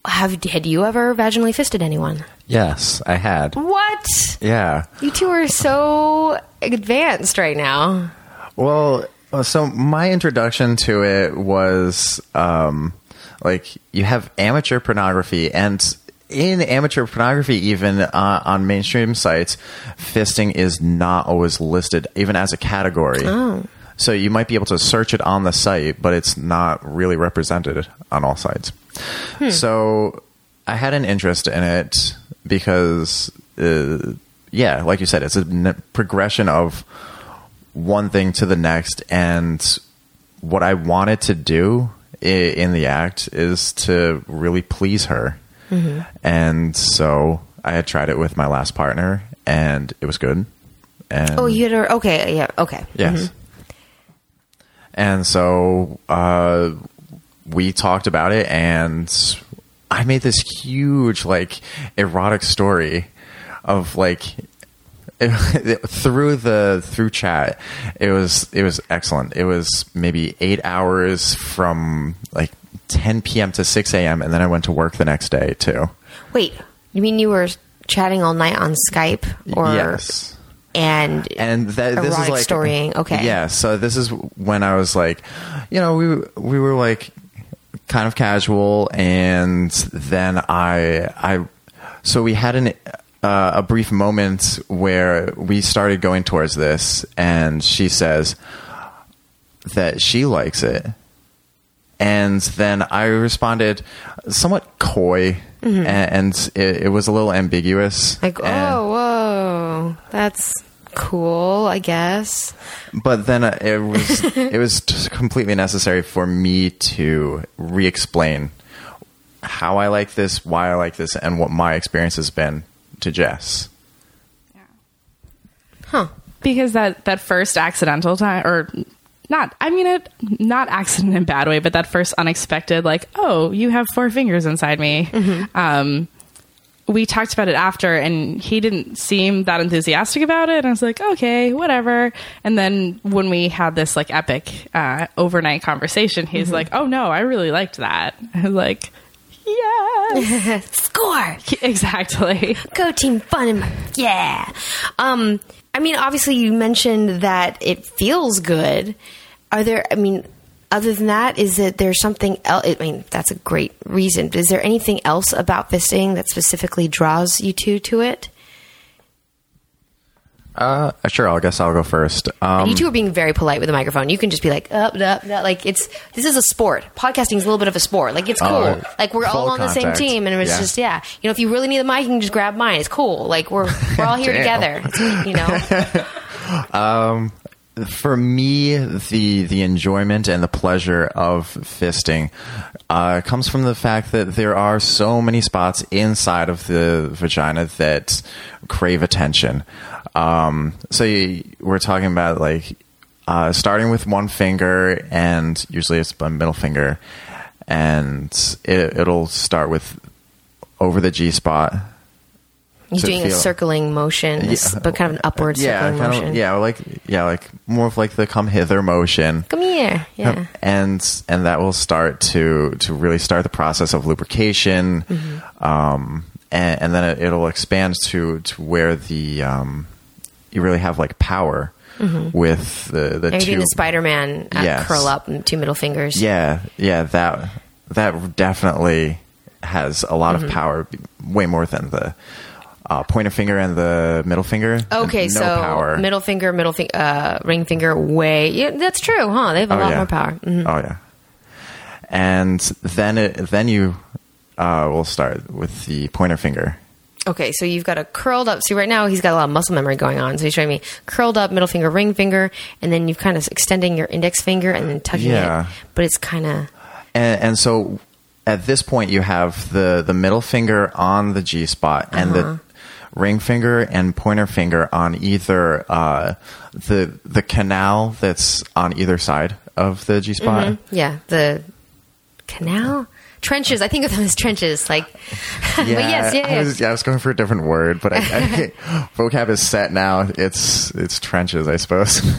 have had you ever vaginally fisted anyone? Yes, I had. What? Yeah. You two are so advanced right now. Well, uh, so my introduction to it was um, like you have amateur pornography, and in amateur pornography, even uh, on mainstream sites, fisting is not always listed, even as a category. So you might be able to search it on the site, but it's not really represented on all sites. Hmm. So I had an interest in it because, uh, yeah, like you said, it's a n- progression of one thing to the next. And what i wanted to do i- in the act is to really please her. Mm-hmm. And so i had tried it with my last partner and it was good. And Oh, you had a, okay, yeah, okay. yes mm-hmm. And so uh, we talked about it and i made this huge like erotic story of like through the through chat it was it was excellent it was maybe eight hours from like 10 p.m to 6 a.m and then i went to work the next day too Wait, you mean you were chatting all night on Skype? Or, yes And, and that this is like storying, okay. yeah so this is when i was like you know we we were like kind of casual, and then I I so we had an uh, a brief moment where we started going towards this, and she says that she likes it, and then I responded somewhat coy, Mm-hmm. a- and it, it was a little ambiguous. Like, and- oh, whoa, that's cool, I guess. but then uh, it was it was just completely necessary for me to re-explain how I like this, why I like this, and what my experience has been to Jess. Huh. because that that first accidental time or not i mean it not accident in a bad way but that first unexpected like oh you have four fingers inside me. Um we talked about it after and he didn't seem that enthusiastic about it and i was like okay whatever. And then when we had this like epic uh, overnight conversation he's like oh no i really liked that. I was like yes. Score! exactly. Go team fun yeah. Um, I mean, obviously, you mentioned that it feels good. Are there? I mean, other than that, is it there's something else? I mean, that's a great reason. But is there anything else about fisting that specifically draws you two to it? Uh, sure, I guess I'll go first. Um, you two are being very polite with the microphone. You can just be like, up, up, up. Like it's this is a sport. Podcasting is a little bit of a sport. Like it's cool. Oh, like we're all on the same team, and it's Yeah. just yeah. You know, if you really need the mic, you can just grab mine. It's cool. Like we're we're all here together. You know. for me, the the enjoyment and the pleasure of fisting uh, comes from the fact that there are so many spots inside of the vagina that crave attention. Um, so you, we're talking about like uh, starting with one finger, and usually it's a middle finger, and it, it'll start with over the G spot. He's to doing a circling motion, Yeah. but kind of an upward Yeah, circling motion. of. Yeah, like yeah, like more of like the come hither motion. Come here. Yeah. and and that will start to to really start the process of lubrication, Mm-hmm. um, and, and then it, it'll expand to to where the um, you really have like power with the the two. the Spider Man uh, Yes. curl up and two middle fingers? yeah, yeah, that that definitely has a lot Mm-hmm. of power, way more than the. Uh, pointer finger and the middle finger. Okay, no so power. middle finger, middle finger, uh, ring finger, way. Yeah, that's true, huh? They have a Oh, lot yeah. more power. Mhm. Oh yeah. And then it, then you uh, will start with the pointer finger. Okay, so you've got a curled up. See, right now he's got a lot of muscle memory going on. So he's showing me curled up, middle finger, ring finger, and then you've kind of extending your index finger and then tucking Yeah. it. But it's kind of And, and so at this point you have the the middle finger on the G spot and Uh-huh. Ring finger and pointer finger on either uh, the the canal that's on either side of the G spot. yeah the canal trenches. I think of them as trenches. Like, but yes, yeah, I yeah. was, yeah, I was going for a different word, but I, I vocab is set now. It's it's trenches, I suppose.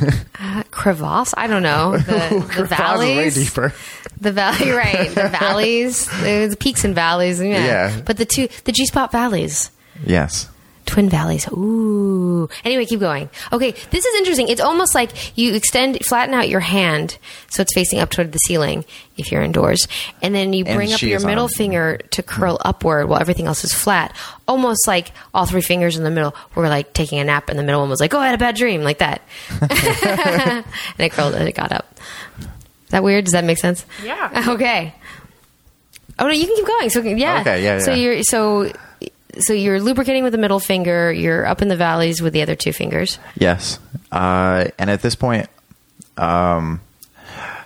Uh, crevasse. I don't know the, the is way deeper. The valley, right? The valleys, the peaks and valleys. Yeah. Yeah. But the two, the G spot valleys. Yes. Twin valleys. Ooh. Anyway, keep going. Okay, this is interesting. It's almost like you extend, flatten out your hand so it's facing up toward the ceiling if you're indoors, and then you And bring up your middle on. finger to curl upward while everything else is flat. Almost like all three fingers in the middle were like taking a nap, and the middle one was like, "Oh, I had a bad dream," like that, and it curled and it got up. Is that weird? Does that make sense? Yeah. Okay. Oh no, you can keep going. So yeah. Okay, yeah, So you're so so you're lubricating with the middle finger. You're up in the valleys with the other two fingers. Yes. Uh, and at this point, um,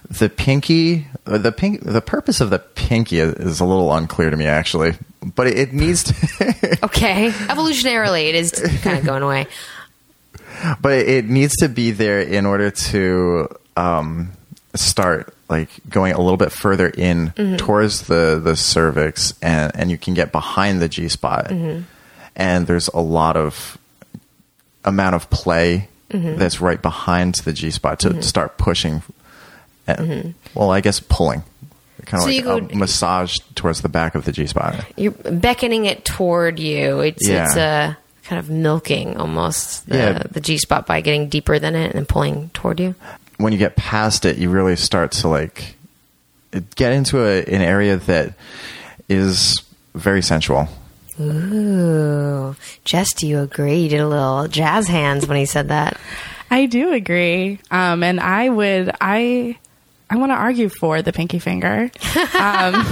the pinky, uh, the pink, the purpose of the pinky is, a little unclear to me actually, but it, it needs to, Okay. Evolutionarily, it is kind of going away. but it, it needs to be there in order to um, start like going a little bit further in mm-hmm. towards the the cervix, and and you can get behind the G spot, mm-hmm. and there's a lot of amount of play mm-hmm. that's right behind the G spot to start pushing. And, Well, I guess pulling, kind of So like go- a massage towards the back of the G spot. You're beckoning it toward you. It's Yeah. it's a kind of milking almost the, Yeah. the G spot by getting deeper than it and then pulling toward you. When you get past it, you really start to like. get into a, an area that is very sensual. Ooh. Jess, do you agree? You did a little jazz hands when he said that. I do agree. Um, and I would, I, I want to argue for the pinky finger, um,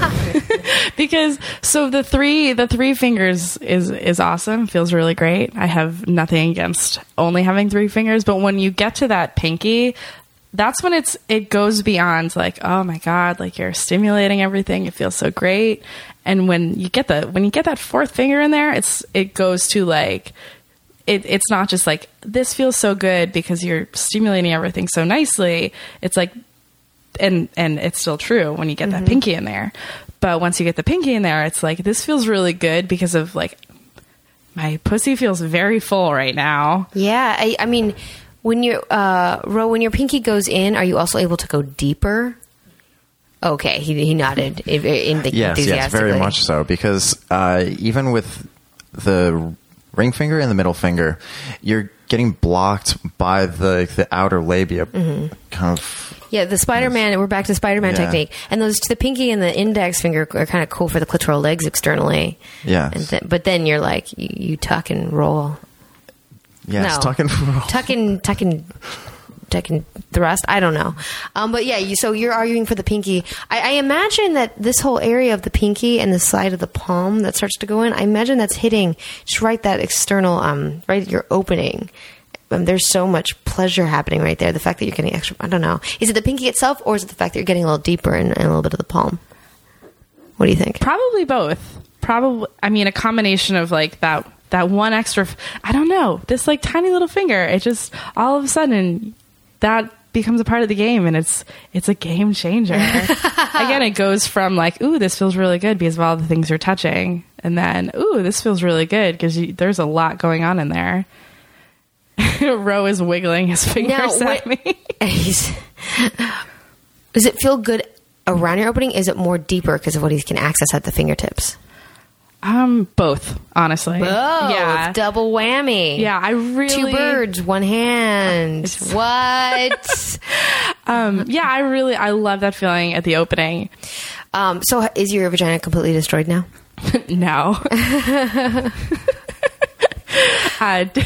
because so the three the three fingers is is awesome, feels really great. I have nothing against only having three fingers, but when you get to that pinky, that's when it's it goes beyond like oh my god, like you're stimulating everything. It feels so great, and when you get the when you get that fourth finger in there, it's it goes to like it, it's not just like this feels so good because you're stimulating everything so nicely. It's like, and and it's still true when you get that mm-hmm. pinky in there. But once you get the pinky in there, it's like this feels really good because of like my pussy feels very full right now. Yeah, I, I mean, when you uh, Roe, when your pinky goes in, are you also able to go deeper? Okay, he, he nodded in, in the Yes, yes, very much so. Because uh, even with the ring finger and the middle finger, you're getting blocked by the the outer labia, Mm-hmm. kind of. Yeah, the Spider Man. We're back to Spider Man Yeah. technique, and those the pinky and the index finger are kind of cool for the clitoral legs externally. Yes. And th- but then you're like you, you tuck and roll, Yes, No. talking. tuck and tuck and tuck and thrust. I don't know, um, but yeah. You, so you're arguing for the pinky. I, I imagine that this whole area of the pinky and the side of the palm that starts to go in. I imagine that's hitting just right that external, um, right at your opening. Um, there's so much pleasure happening right there. The fact that you're getting extra. I don't know. Is it the pinky itself, or is it the fact that you're getting a little deeper and, and a little bit of the palm? What do you think? Probably both. Probably, I mean, a combination of like that that one extra. f- I don't know. This like tiny little finger. It just all of a sudden that becomes a part of the game, and it's it's a game changer. Again, it goes from like, ooh, this feels really good because of all the things you're touching, and then ooh, this feels really good because there's a lot going on in there. Roe is wiggling his fingers Now, at me. He's, does it feel good around your opening? Is it more deeper because of what he can access at the fingertips? Um, both, honestly. Oh, yeah, double whammy. yeah. I really Two birds, one hand. what? Um, yeah, I really I love that feeling at the opening. um, so, is your vagina completely destroyed now? No. uh, d-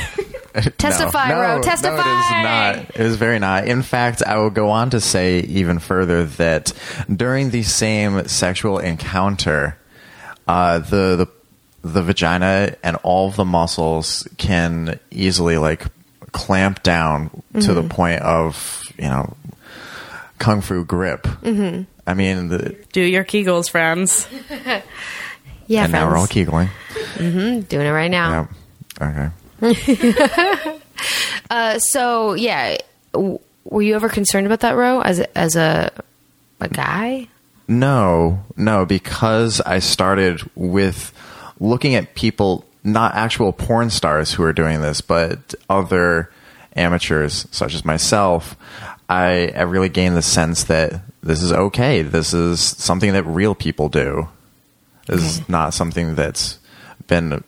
Testify, no, Roe, No, testify. it is not. It is very not. In fact, I will go on to say even further that during the same sexual encounter, uh, the the the vagina and all of the muscles can easily like clamp down to the point of you know kung fu grip. Mm-hmm. I mean, the, do your Kegels, friends. Yeah, and now we're all friends. giggling. doing it right now. Yeah. Okay. Uh, so, yeah, w- were you ever concerned about that, Roe as as a a guy? No, no, because I started with looking at people, not actual porn stars who are doing this, but other amateurs such as myself. I, I really gained the sense that this is okay. This is something that real people do. This is not something that's been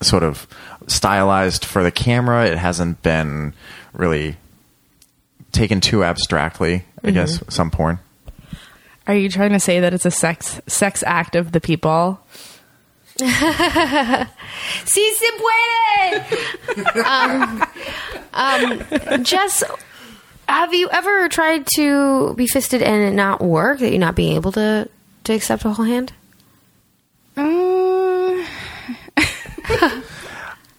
sort of stylized for the camera. It hasn't been really taken too abstractly, I guess, mm-hmm. some porn. Are you trying to say that it's a sex sex act of the people? Si se puede. um, um, Jess, have you ever tried to be fisted and it not work? That you're not being able to to accept a whole hand? Uh,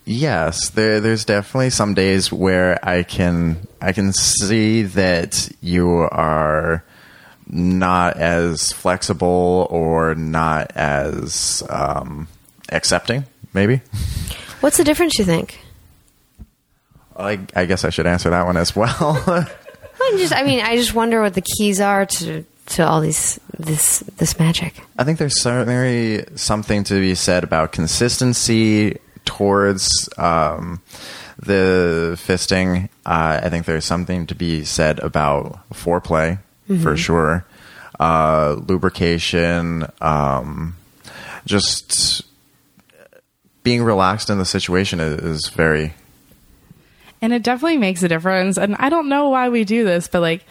Yes, there, there's definitely some days where I can I can see that you are not as flexible or not as um, accepting. Maybe What's the difference? You think? I, I guess I should answer that one as well. I just, I mean, I just wonder what the keys are to to all these this this magic. I think there's certainly something to be said about consistency towards um, the fisting. Uh, I think there's something to be said about foreplay for sure, uh, lubrication, um, just being relaxed in the situation is, is very. and it definitely makes a difference. And I don't know why we do this, but like,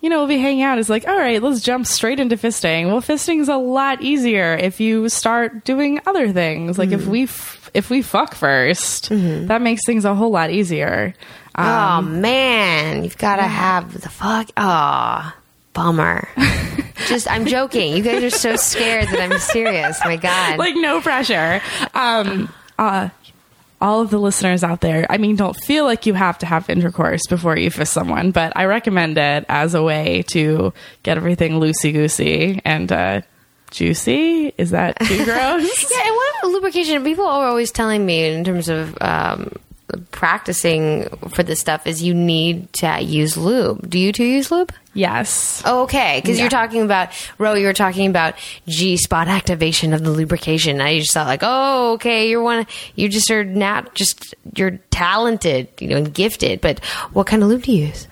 you know, we'll be hanging out. It's like, all right, let's jump straight into fisting. Well, fisting's a lot easier if you start doing other things. Like if we f- if we fuck 1st that makes things a whole lot easier. Um, oh man, you've got to have the fuck. Oh, bummer. Just, I'm joking. You guys are so scared that I'm serious. My God. like no pressure. Um, uh, all of the listeners out there, I mean, don't feel like you have to have intercourse before you fist someone, but I recommend it as a way to get everything loosey goosey and uh, juicy. Is that too gross? Yeah, and what lubrication? People are always telling me in terms of um, practicing for this stuff is you need to use lube. Do you two use lube? yes. Oh, okay, because Yeah. you're talking about Roe. You were talking about G spot activation of the lubrication. I just thought like, oh, okay, you're one. You just are not just you're talented, you know, and gifted. But what kind of lube do you use?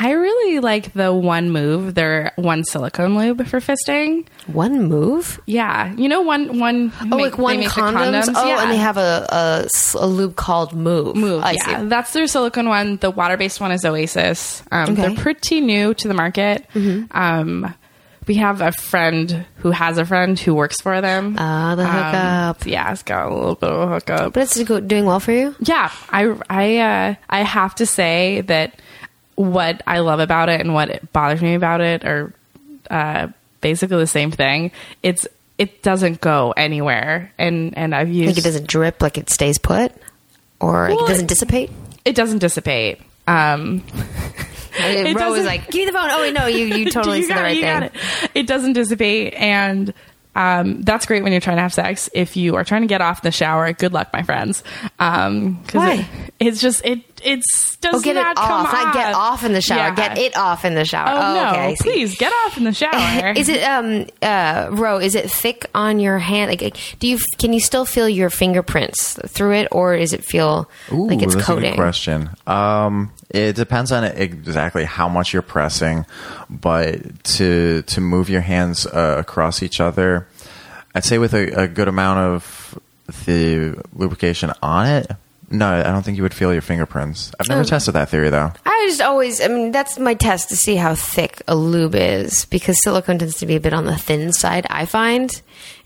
I really like the one move, their one silicone lube for fisting. One move. Yeah, you know one one. Oh, like one condoms. Oh, yeah. and they have a a lube called Move. Move. I yeah, see. that's their silicone one. The water based one is Oasis. Um, Okay. They're pretty new to the market. Um, we have a friend who has a friend who works for them. Ah, the hookup. Um, yeah, it's got a little bit of a hookup. But it's doing well for you. yeah, I I uh, I have to say that what I love about it and what it bothers me about it are uh, basically the same thing. It's it doesn't go anywhere, and and I've used Like it doesn't drip, like it stays put, or Well, it doesn't dissipate. it doesn't dissipate. Um, It Roe was doesn't- like, "Give me the phone." Oh wait, no, you you totally you said the right you thing. got it. It doesn't dissipate, and um, that's great when you're trying to have sex. If you are trying to get off the shower, good luck, my friends. Um, 'cause Why? It, it's just it it's does Oh, get it not come off, not get off in the shower. Yeah. Get it off in the shower. Oh, no! okay, Please get off in the shower. Is it um uh Roe? Is it thick on your hand? Like, do you can you still feel your fingerprints through it, or is it feel like it's that's a coating? good question. Um, it depends on exactly how much you're pressing, but to to move your hands uh, across each other, I'd say with a, a good amount of the lubrication on it. No, I don't think you would feel your fingerprints. I've never tested that theory though. I just always, I mean, that's my test to see how thick a lube is because silicone tends to be a bit on the thin side, I find.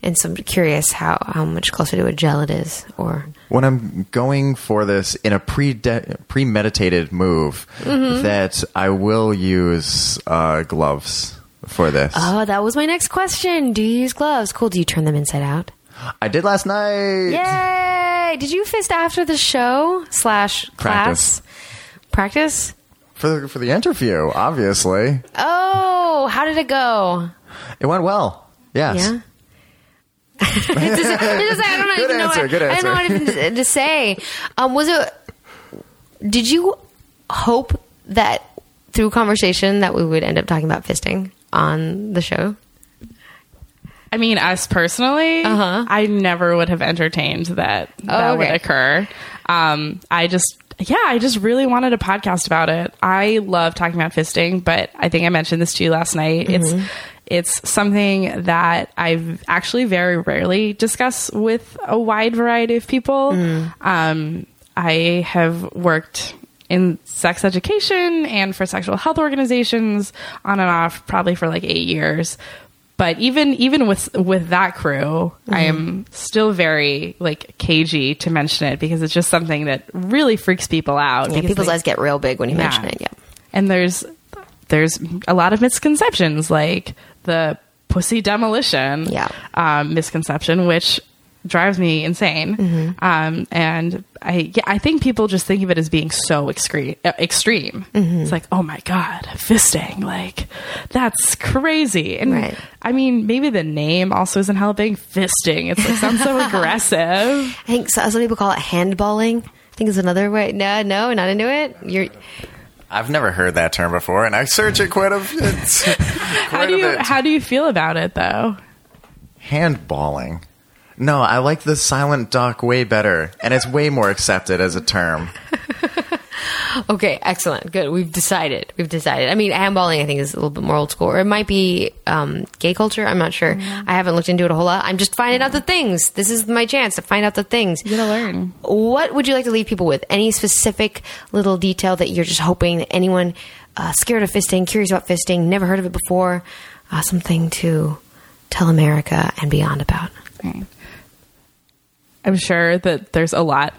And so I'm curious how, how much closer to a gel it is. Or, when I'm going for this in a pre premeditated move, Mm-hmm. that I will use uh, gloves for this. oh, that was my next question. Do you use gloves? Cool. Do you turn them inside out? I did last night. Yay! Did you fist after the show slash Practice. class? Practice? For the, for the interview, obviously, Oh, how did it go? it went well. Yes. Yeah. Just- just- I don't know. Good even know answer, what- good answer. I don't know what even to, to say. Um, was it? Did you hope that through conversation that we would end up talking about fisting on the show? I mean, us personally, Uh-huh. I never would have entertained that that Oh, okay. would occur. Um, I just, yeah, I just really wanted a podcast about it. I love talking about fisting, but I think I mentioned this to you last night. Mm-hmm. It's it's something that I've actually very rarely discuss with a wide variety of people. Mm. Um, I have worked in sex education and for sexual health organizations on and off probably for like eight years but even even with with that crew i am still very like cagey to mention it because it's just something that really freaks people out Yeah, people's they- eyes get real big when you mention Yeah. it. Yeah. and there's there's a lot of misconceptions like the pussy demolition Yeah. um, misconception which drives me insane Mm-hmm. um, and I yeah, I think people just think of it as being so excre- uh, extreme Mm-hmm. it's like oh my god fisting like that's crazy and Right. I mean maybe the name also isn't helping fisting it's like sounds so aggressive I think so, some people call it handballing. I think it's another way. No, no, not into it. You're I've never heard that term before, and I search it quite a bit. how do you how do you feel about it though Handballing. No, I like the silent duck way better, and it's way more accepted as a term. Okay, excellent. Good. We've decided. We've decided. I mean, handballing, I think, is a little bit more old school. Or it might be um, gay culture. I'm not sure. I haven't looked into it a whole lot. I'm just finding out the things. This is my chance to find out the things. You gotta learn. What would you like to leave people with? Any specific little detail that you're just hoping that anyone uh, scared of fisting, curious about fisting, never heard of it before, uh, something to tell America and beyond about? I'm sure that there's a lot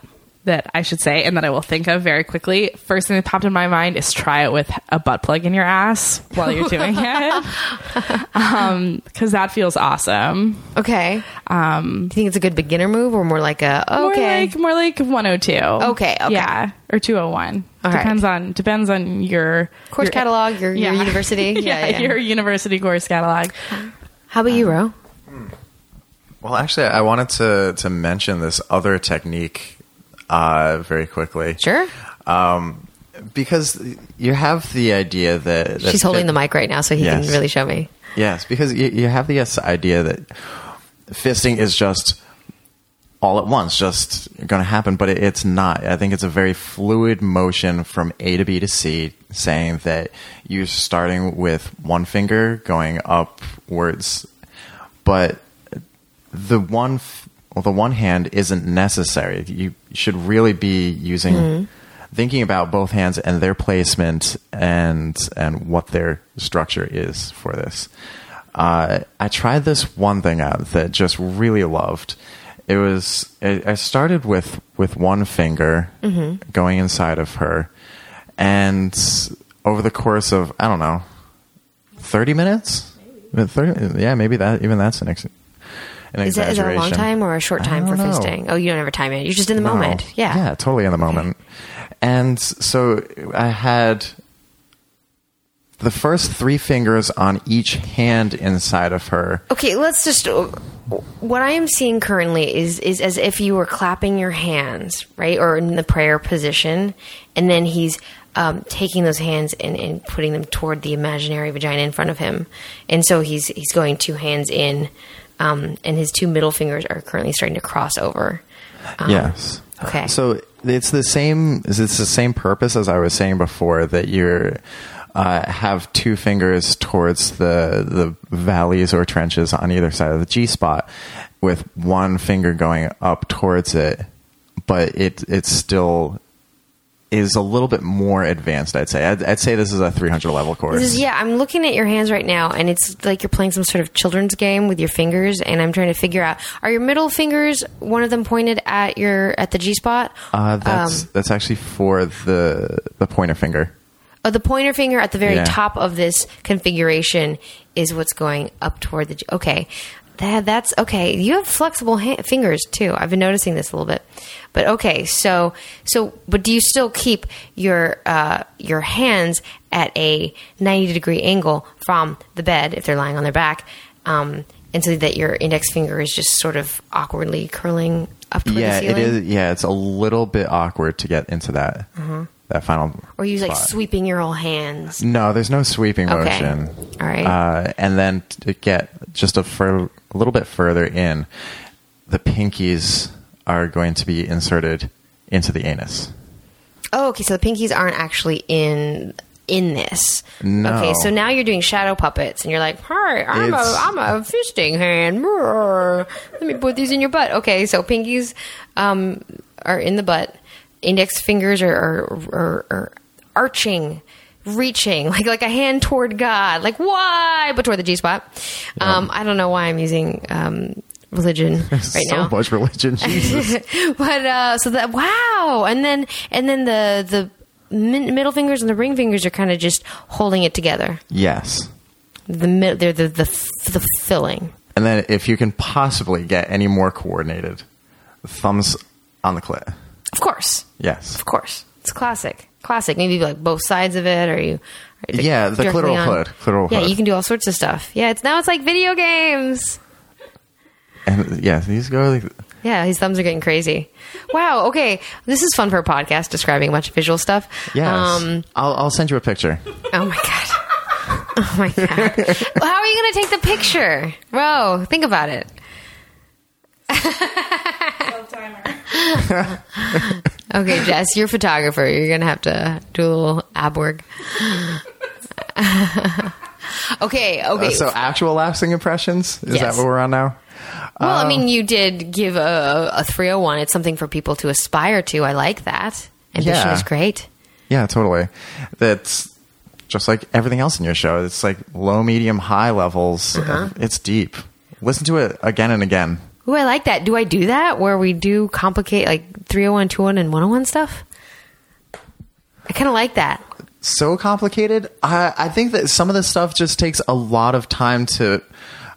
that I should say and that I will think of very quickly. First thing that popped in my mind is try it with a butt plug in your ass while you're doing it. Um, cause that feels awesome. Okay. Um, Do you think it's a good beginner move or more like a, okay. More like, more like 102. Okay, okay. Yeah. Or 201. All right. depends on, depends on your course your- catalog, your, your Yeah. university? yeah, your university course catalog. How about you, Roe? Well, actually, I wanted to to mention this other technique uh, very quickly. Sure. Um, because you have the idea that, that She's holding the mic right now, so he Yes. can really show me. Yes, because you, you have the idea that fisting is just all at once, just going to happen, but it, it's not. I think it's a very fluid motion from A to B to C, saying that you're starting with one finger going upwards, but the one f- well, the one hand isn't necessary. You should really be using thinking about both hands and their placement and and what their structure is for this. Uh, I tried this one thing out that just really loved. It was I I started with with one finger going inside of her, and over the course of I don't know, thirty minutes. Maybe. 30, yeah, maybe that even that's an ex- an Is that, is that a long time or a short time for know. fisting? Oh, you don't have a time in it. You're just in the No. moment. Yeah. Yeah, totally in the moment. And so I had the first three fingers on each hand inside of her. Okay, let's just. What I am seeing currently is is as if you were clapping your hands, right, or in the prayer position, and then he's um, taking those hands and, and putting them toward the imaginary vagina in front of him, and so he's he's going two hands in, um, and his two middle fingers are currently starting to cross over. yes. okay. So it's the same. It's the same purpose as I was saying before that you're. Uh, have two fingers towards the the valleys or trenches on either side of the G spot, with one finger going up towards it, but it it still is a little bit more advanced. I'd say. I'd, I'd say this is a 300 level course. This is, yeah, I'm looking at your hands right now, and it's like you're playing some sort of children's game with your fingers, and I'm trying to figure out: are your middle fingers one of them pointed at your at the G spot? Uh, that's Um, that's actually for the the pointer finger. Oh, the pointer finger at the very Yeah. top of this configuration is what's going up toward the. G- Okay, that that's okay. You have flexible ha- fingers too. I've been noticing this a little bit, but okay. So so, but do you still keep your uh, your hands at a ninety degree angle from the bed if they're lying on their back, um, and so that your index finger is just sort of awkwardly curling up toward Yeah, the ceiling? is. Yeah, it's a little bit awkward to get into that that final. Or you like spot. sweeping your whole hands. No, there's no sweeping Okay. motion. All right. Uh, and then to get just a, fur- a little bit further in, the pinkies are going to be inserted into the anus. Oh, okay. So the pinkies aren't actually in in this. No. Okay, so now you're doing shadow puppets, and you're like, "Hi, I'm a It's- I'm a fisting hand. Brr. Let me put these in your butt." Okay, so pinkies um, are in the butt. Index fingers are are, are, are arching. Reaching like like a hand toward God, like why, but toward the G spot. Um, I don't know why I'm using um, religion right so now So much religion, Jesus. but uh, so that wow, and then and then the the min- middle fingers and the ring fingers are kind of just holding it together. yes. The mid- they're the the f- the filling. And then if you can possibly get any more coordinated, thumbs on the clit. Of course, Yes. of course, it's classic, classic. Maybe like both sides of it, or you. or Yeah, the clitoral on- hood, clitoral yeah, hood. you can do all sorts of stuff. Yeah, it's now it's like video games. And yeah, these go like Yeah, his thumbs are getting crazy. Wow. Okay, this is fun for a podcast describing a bunch of visual stuff. yes. Um, I'll I'll send you a picture. Oh my god. Oh my god. Well, How are you going to take the picture? Bro, think about it. Okay, Jess, you're a photographer. You're gonna have to do a little ab work. okay, okay. Uh, so actual lapsing impressions is Yes. that what we're on now? well, um, I mean, you did give a, a 301. It's something for people to aspire to. I like that. Ambition Yeah. is great. Yeah, totally. That's just like everything else in your show. It's like low, medium, high levels. Uh-huh. It's deep. Listen to it again and again. Ooh, I like that. Do I do that where we do complicate like 301, 201, and 101 stuff? I kind of like that. so complicated. I, I think that some of this stuff just takes a lot of time to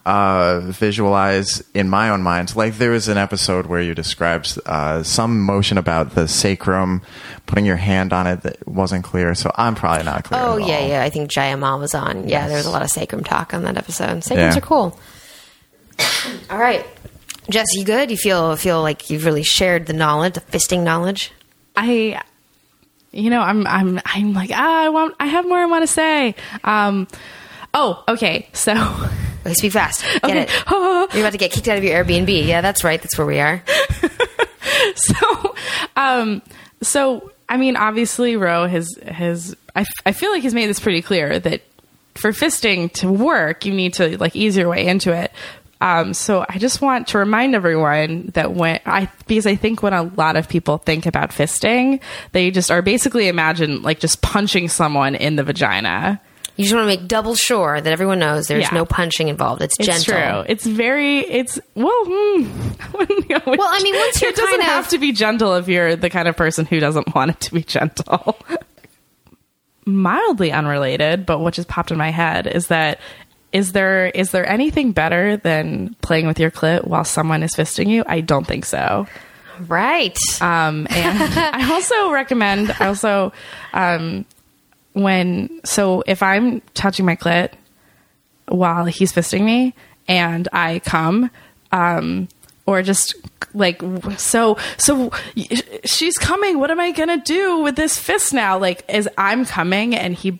uh, visualize in my own mind. Like there was an episode where you described uh, some motion about the sacrum, putting your hand on it that wasn't clear. So I'm probably not clear. Oh, yeah, all. yeah. I think Jayamal was on. Yeah, Yes. there was a lot of sacrum talk on that episode. Sacrums Yeah. are cool. All right. Jess, you good? You feel feel like you've really shared the knowledge, the fisting knowledge? I, you know, I'm, I'm, I'm like, ah, I want, I have more I want to say. Um, oh, okay. So, Okay, speak fast. Get Okay. it. You're about to get kicked out of your Airbnb. Yeah, that's right. That's where we are. so, um, so, I mean, obviously, Roe has, has, I, f- I feel like he's made this pretty clear that for fisting to work, you need to like ease your way into it. Um, so I just want to remind everyone that when I, because I think when a lot of people think about fisting, they just are basically imagine like just punching someone in the vagina. You just want to make double sure that everyone knows there's Yeah. no punching involved. It's, It's gentle. true. It's very. It's well. Hmm, well, I mean, once you're it doesn't of- have to be gentle if you're the kind of person who doesn't want it to be gentle. Mildly unrelated, but what just popped in my head is that is there is there anything better than playing with your clit while someone is fisting you? I don't think so. Right. Um, and I also recommend I also um, when so if I'm touching my clit while he's fisting me and I come, um, or just like so so she's coming. What am I gonna do with this fist now? Like as I'm coming and he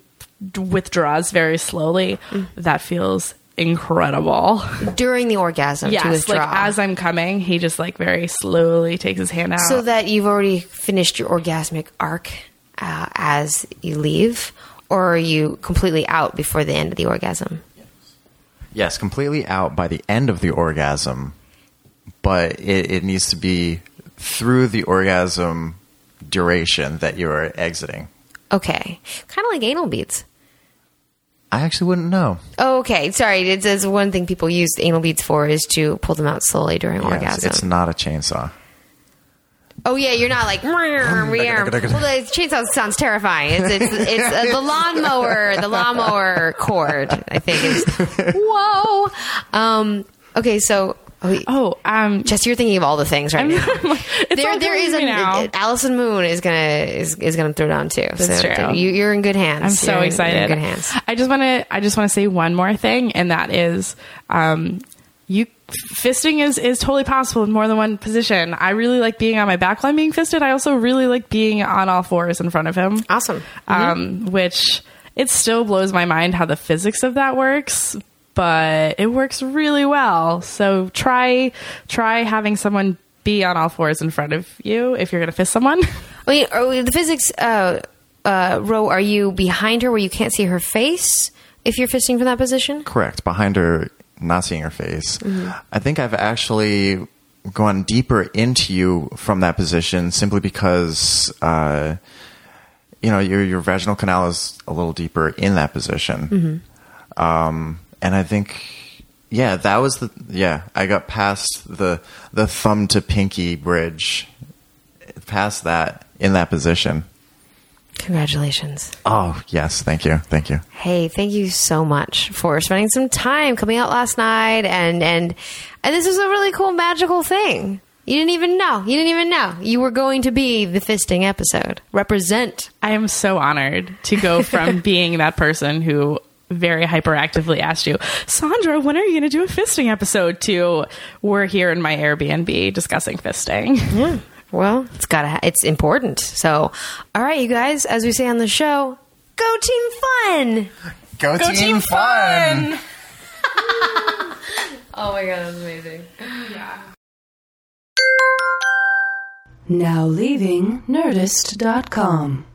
withdraws very slowly, that feels incredible. During the orgasm to Yes, withdraw. like as I'm coming, he just like very slowly takes his hand out. so that you've already finished your orgasmic arc uh, as you leave, or are you completely out before the end of the orgasm? Yes, completely out by the end of the orgasm, but it, it needs to be through the orgasm duration that you are exiting. Okay, kind of like anal beads. I actually wouldn't know. Oh, okay. Sorry, It says one thing people use anal beads for is to pull them out slowly during Yes, orgasm. it's not a chainsaw. Oh yeah, you're not like. well, the chainsaw sounds terrifying. It's it's, it's uh, the lawnmower, the lawnmower cord. I think is. Whoa. Um. Okay, so. Oh, oh, um, Jess, you're thinking of all the things right now. it's there, there is a now. Allison Moon is gonna is, is gonna throw down too. That's so true. You, you're in good hands. I'm so You're excited. in good hands. I just want to. I just want to say one more thing, and that is, um, you fisting is is totally possible in more than one position. I really like being on my back line being fisted. I also really like being on all fours in front of him. Awesome. Um, which it still blows my mind how the physics of that works, but it works really well. So try try having someone be on all fours in front of you if you're going to fist someone. I mean, are, the physics. Uh, uh, Roe. Are you behind her where you can't see her face if you're fisting from that position? Correct. Behind her, not seeing her face. I think I've actually gone deeper into you from that position simply because, uh, you know, your your vaginal canal is a little deeper in that position. Um, and I think, yeah, that was the yeah. I got past the the thumb to pinky bridge, past that in that position. Congratulations. Oh yes, thank you, thank you. Hey, thank you so much for spending some time coming out last night and and and this was a really cool magical thing. You didn't even know. You didn't even know. You were going to be the fisting episode. Represent. I am so honored to go from being that person who very hyperactively asked you, Sandra, when are you going to do a fisting episode? To we're here in my Airbnb discussing fisting. Yeah. Well, it's got to ha- it's important. So, all right, you guys, as we say on the show, go team fun. Go, team, fun. Oh my god, that was amazing. Now leaving Nerdist.com.